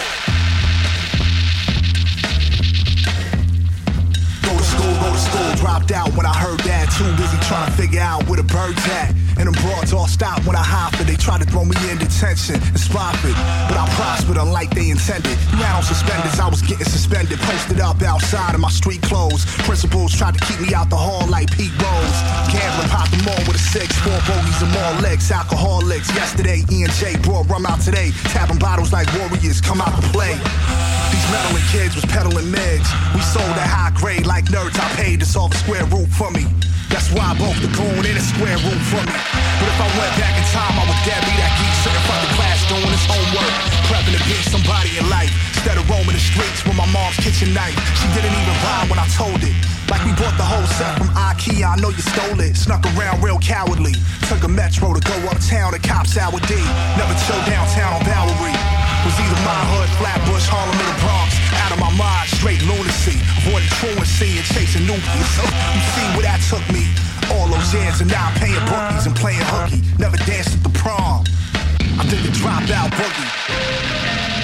Go to school, go to school, dropped out when I heard that. Too busy trying to figure out where the bird's at. And them broads all stop when I hopped it. They try to throw me in detention and spot it. But I prospered unlike they intended. Ran on suspenders, I was getting suspended. Posted up outside in my street clothes. Principals tried to keep me out the hall like Pete Rose. Gambling, popped them all with a six. Four bogeys and more legs, alcoholics. Yesterday, E and J brought rum out today. Tapping bottles like warriors, come out to play. These meddling kids was peddling meds. We sold at high grade like nerds. I paid to solve a square root for me. That's why I broke the goon in a square room for me. But if I went back in time, I would dare be that geek of the class doing his homework. Prepping to be somebody in life. Instead of roaming the streets with my mom's kitchen knife. She didn't even rhyme when I told it. Like we bought the whole set from IKEA, I know you stole it. Snuck around real cowardly. Took a metro to go uptown to cops with D. Never chill downtown on Bowery. Was either my hood, Flatbush, Harlem, or the Bronx. Out of my mind, straight lunacy. Avoided truancy and chasing newbies. You see where that took me. All those years and now I'm paying bookies and playing hooky. Never danced at the prom. I think the dropout boogie.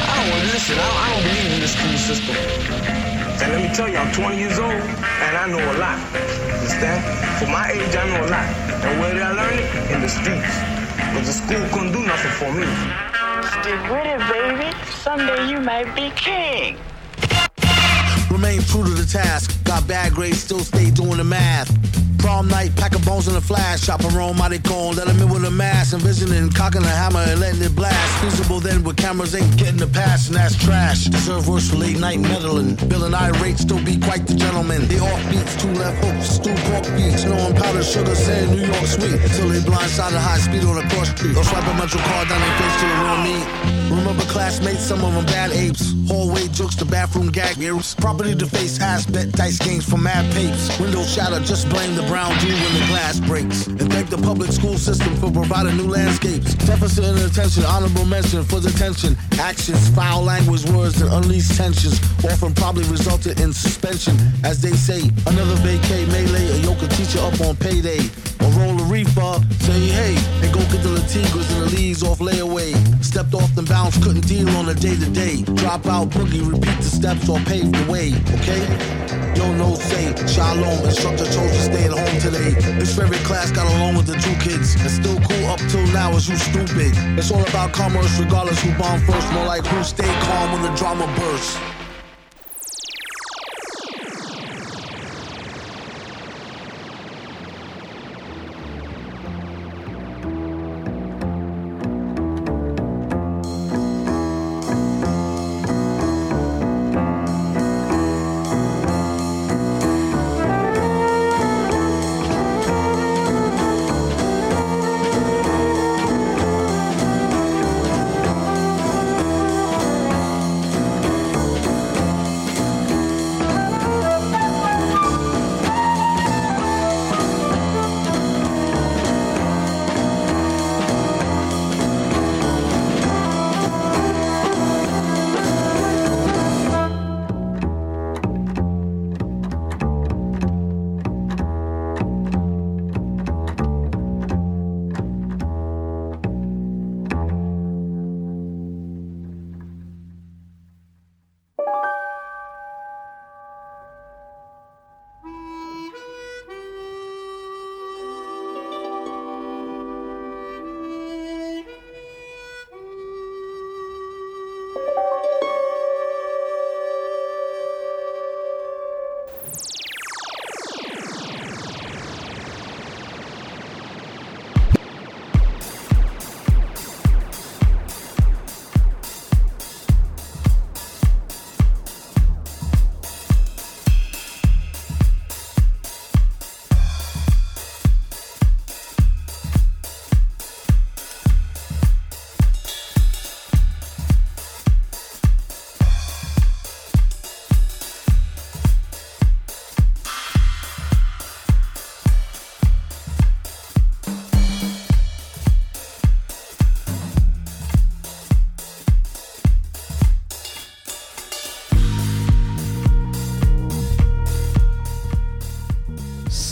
I don't want to listen. I don't, I don't believe in this school system. And let me tell you, I'm 20 years old and I know a lot. Understand? For my age, I know a lot. And where did I learn it? In the streets. Because the school couldn't do nothing for me. Stick with it, baby. Someday you might be king. Remain true to the task. Got bad grades, still stay doing the math. Prom night, pack of bones in a flash. Chop a roll, mighty cone, let him in with a mask. Envisioning, cocking a hammer and letting it blast. Feasible then with cameras ain't getting the pass, and that's trash. Deserve worse for late night meddling. Bill and irate, still be quite the gentleman. They off beats, two left hooks, stew pork beats. Knowing powder, sugar, sand, New York sweet. Till they blindsided high speed on the cross street. Or swipe a metro card down their face to the real meat. Remember classmates, some of them bad apes. Hallway jokes, the bathroom gag mirrors. Property to face, ass bet, dice games for mad papes. Windows shatter, just blame the brown dew when the glass breaks. And thank the public school system for providing new landscapes. Deficit in attention, honorable mention for detention. Actions, foul language, words, and unleashed tensions. Often probably resulted in suspension. As they say, another vacay lay a yoke teacher up on payday. Or roll a reefer, say hey, and go get the Latigras and the leaves off layaway. Stepped off the bounce, couldn't deal on a day to day. Drop out boogie, repeat the steps or pave the way, okay? Yo, no say, shalom, instructor chose to stay at home today. His favorite class got along with the two kids. And still cool up till now is you stupid. It's all about commerce regardless who bomb first. More like who stay calm when the drama bursts.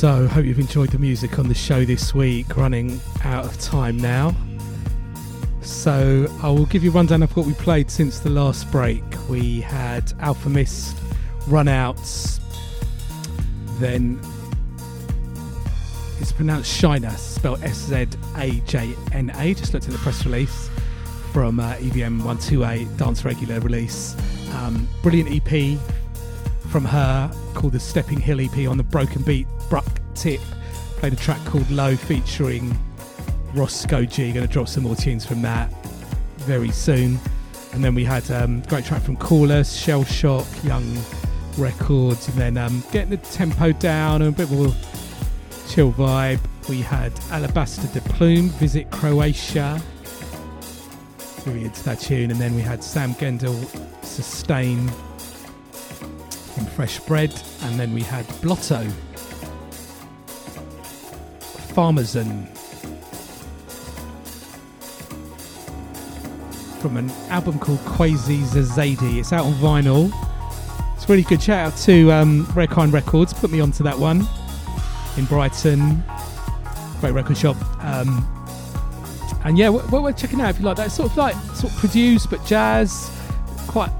So, hope you've enjoyed the music on the show this week. Running out of time now. So, I will give you a rundown of what we played since the last break. We had Alfa Mist, Run Outs, then it's pronounced Shiner, spelled S Z A J N A. Just looked at the press release from uh, EVM 128, Dance Regular release. Um, brilliant EP from her called the Stepping Hill EP on the Broken Beat Bruck Tip. Played a track called Low featuring Roscoe G. Going to drop some more tunes from that very soon. And then we had um, great track from Chorus, Shell Shock, Young Records, and then um, getting the tempo down and a bit more chill vibe. We had Alabaster de Plume, Visit Croatia. Really into that tune. And then we had Sam Gendel, Sustain, from Fresh Bread, and then we had Blotto, Farmerzon, from an album called Quasi Zazadi. It's out on vinyl. It's really good. Shout out to um, Rare Kind Records, put me onto that one in Brighton. Great record shop. Um, and yeah, what we're checking out if you like that, It's sort of like sort of produced but jazz, quite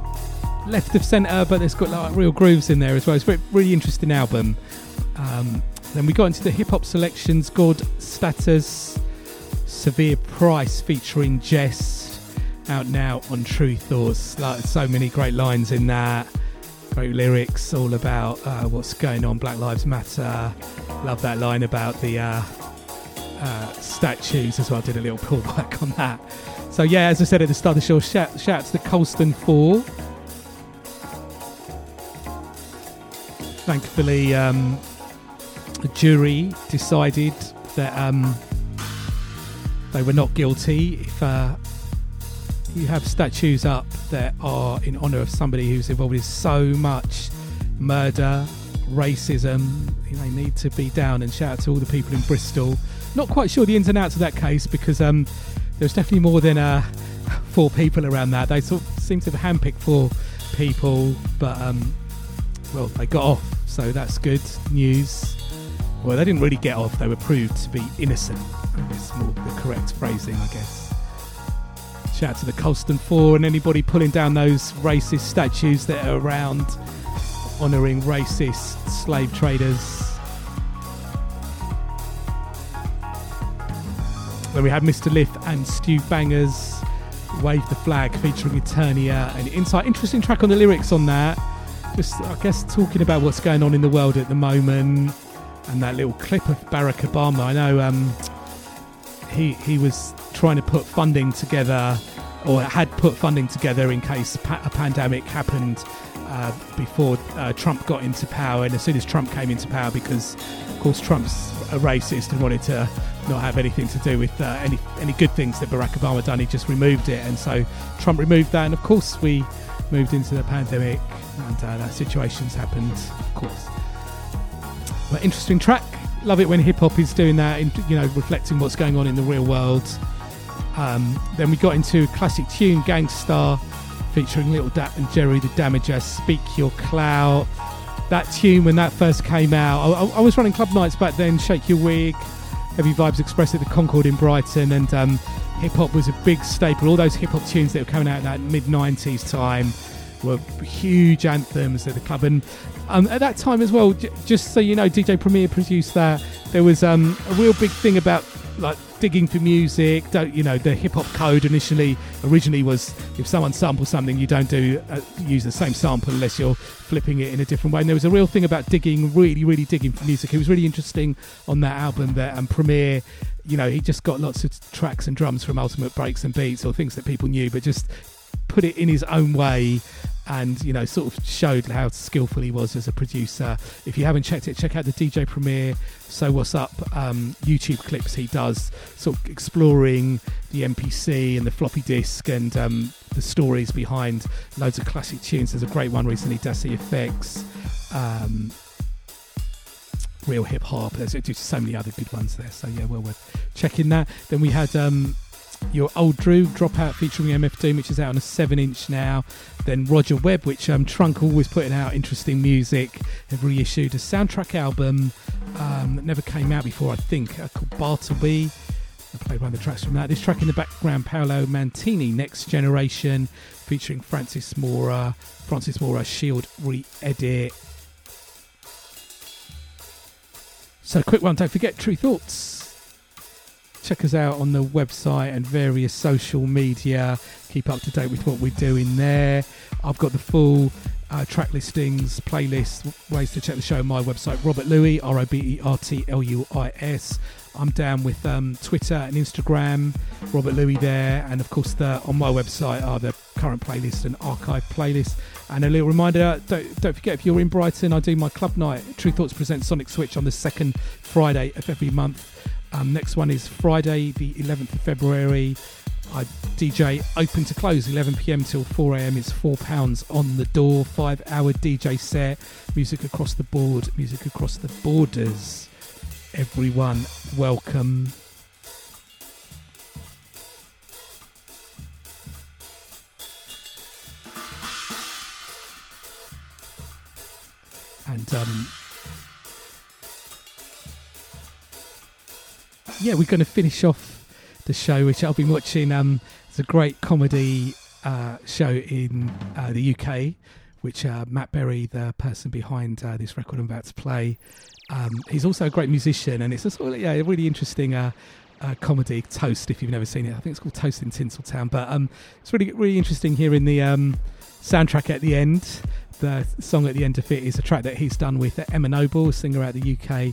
left of centre, but it's got like real grooves in there as well. It's a really interesting album. Um, then we got into the hip hop selections, God Status, Severe Price featuring Jest, out now on Tru Thoughts. Like so many great lines in that, great lyrics, all about uh, what's going on, Black Lives Matter. Love that line about the uh, uh, statues as well. Did a little <laughs> pullback on that. So yeah, as I said at the start of the show, shout, shout out to the Colston Four. Thankfully, um, the jury decided that um, they were not guilty. If uh, you have statues up that are in honour of somebody who's involved in so much murder, racism, they need to be down and shout out to all the people in Bristol. Not quite sure the ins and outs of that case because um, there's definitely more than uh, four people around that. They sort of seem to have handpicked four people, but um, well, they got off, so that's good news. Well, they didn't really get off; they were proved to be innocent. It's more the correct phrasing, I guess. Shout out to the Colston Four and anybody pulling down those racist statues that are around, honouring racist slave traders. Then we had Mr. Lif and Stu Bangas, Wave the Flag featuring Eternia and Insight. Interesting track on the lyrics on that. Just, I guess, talking about what's going on in the world at the moment and that little clip of Barack Obama. I know um, he, he was trying to put funding together or had put funding together in case a pandemic happened uh, before uh, Trump got into power. And as soon as Trump came into power, because of course Trump's a racist and wanted to not have anything to do with uh, any any good things that Barack Obama done, he just removed it. And so Trump removed that, and of course we moved into the pandemic, and uh, that situation's happened, of course. But interesting track. Love it when hip hop is doing that, you know, reflecting what's going on in the real world. Um, then we got into classic tune, Gang Starr, featuring Little Dap and Jeru the Damaja, Speak Your Clout. That tune, when that first came out, I, I, was running club nights back then, Shake Your Wig, Heavy Vibes Express at the Concorde in Brighton, and um, hip hop was a big staple. All those hip hop tunes that were coming out in that mid 90s time were huge anthems at the club. And um, at that time as well, j- just so you know, DJ Premier produced that. There was um, a real big thing about like digging for music. Don't you know the hip hop code initially originally was if someone samples something, you don't do uh, use the same sample unless you're flipping it in a different way. And there was a real thing about digging, really, really digging for music. It was really interesting on that album that um, Premier. You know, he just got lots of tracks and drums from Ultimate Breaks and Beats or things that people knew, but just put it in his own way and you know sort of showed how skillful he was as a producer. If you haven't checked it check out the dj Premier so what's up um, youtube clips he does sort of exploring the mpc and the floppy disk and um, the stories behind loads of classic tunes. There's a great one recently Das EFX um, real hip hop. There's so many other good ones there. So yeah well worth checking that. Then we had um, Your Old Droog Dropout featuring MF Doom, which is out on a 7 inch now. Then Roger Webb, which um, Trunk always putting out interesting music, have reissued a soundtrack album um, that never came out before, I think, uh, called Bartleby. I played one of the tracks from that. This track in the background, Paolo Mantini, Next Generation, featuring Francis Mora, Francis Mora Shield re edit. So, quick one, don't forget Tru Thoughts check us out on the website and various social media. Keep up to date with what we're doing there. I've got the full uh, track listings, playlists, ways to check the show on my website, Robert Luis, R O B E R T L U I S. I'm down with um, Twitter and Instagram, Robert Luis there, and of course the, on my website are the current playlist and archive playlist. And a little reminder: don't, don't forget if you're in Brighton, I do my club night. Tru Thoughts presents Sonic Switch on the second Friday of every month. Um, next one is Friday, the 11th of February I DJ open to close 11 pm till 4 am. It's four pounds on the door. Five hour DJ set. Music across the board. Music across the borders. Everyone, welcome. And um, yeah, we're going to finish off the show, which I've been watching. Um, it's a great comedy uh, show in uh, the UK, which uh, Matt Berry, the person behind uh, this record I'm about to play, um, he's also a great musician, and it's a sort of, yeah, a really interesting. Uh, uh, comedy Toast, if you've never seen it, I think it's called Toast in Tinseltown. But um, it's really, really interesting hearing the um, soundtrack at the end. The song at the end of it is a track that he's done with Emma Noble, a singer out of the UK.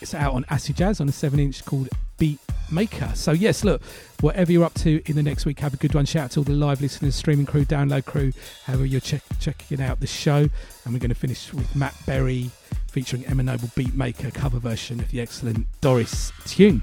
It's out on Acid Jazz on a 7 inch called Beat Maker. So, yes, look, whatever you're up to in the next week, have a good one. Shout out to all the live listeners, streaming crew, download crew, however you're check, checking out the show. And we're going to finish with Matt Berry featuring Emma Noble Beat Maker cover version of the excellent Doris tune.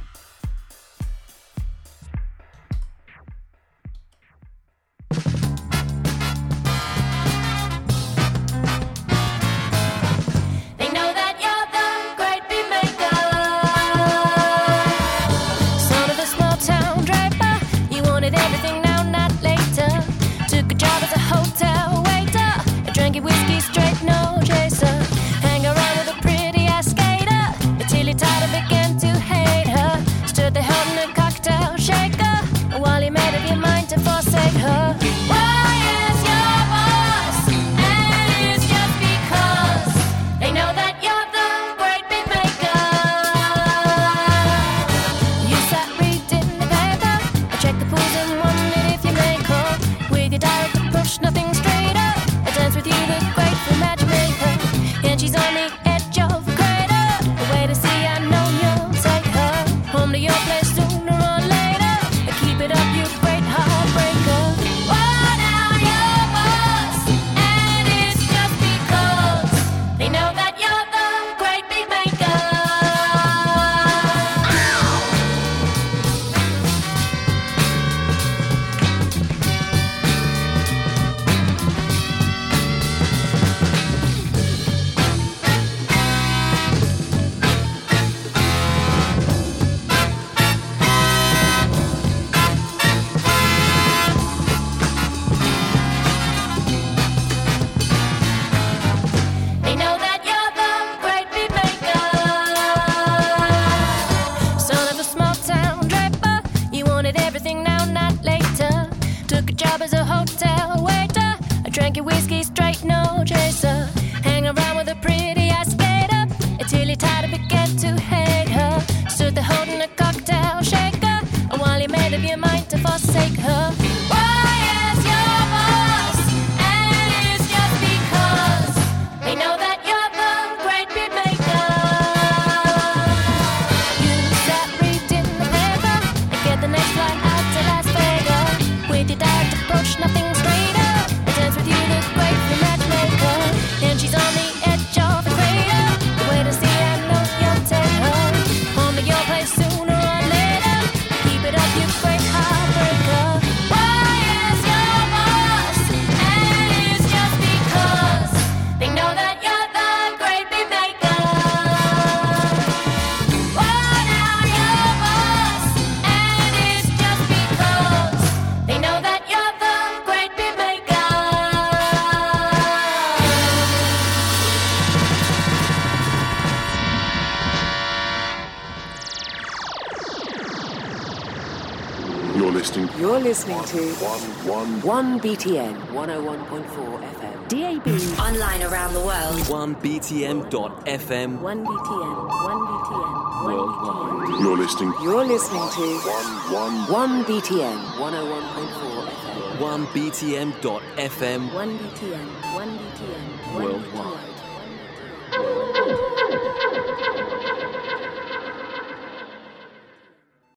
One, 1BTN 101.4 FM. DAB. Online around the world. 1BTN, 1BTN.FM 1BTN, 1BTN. worldwide. You're listening. You're listening to One, one. 1BTN 101.4 FM. 1BTN.FM 1BTN, 1BTN, worldwide.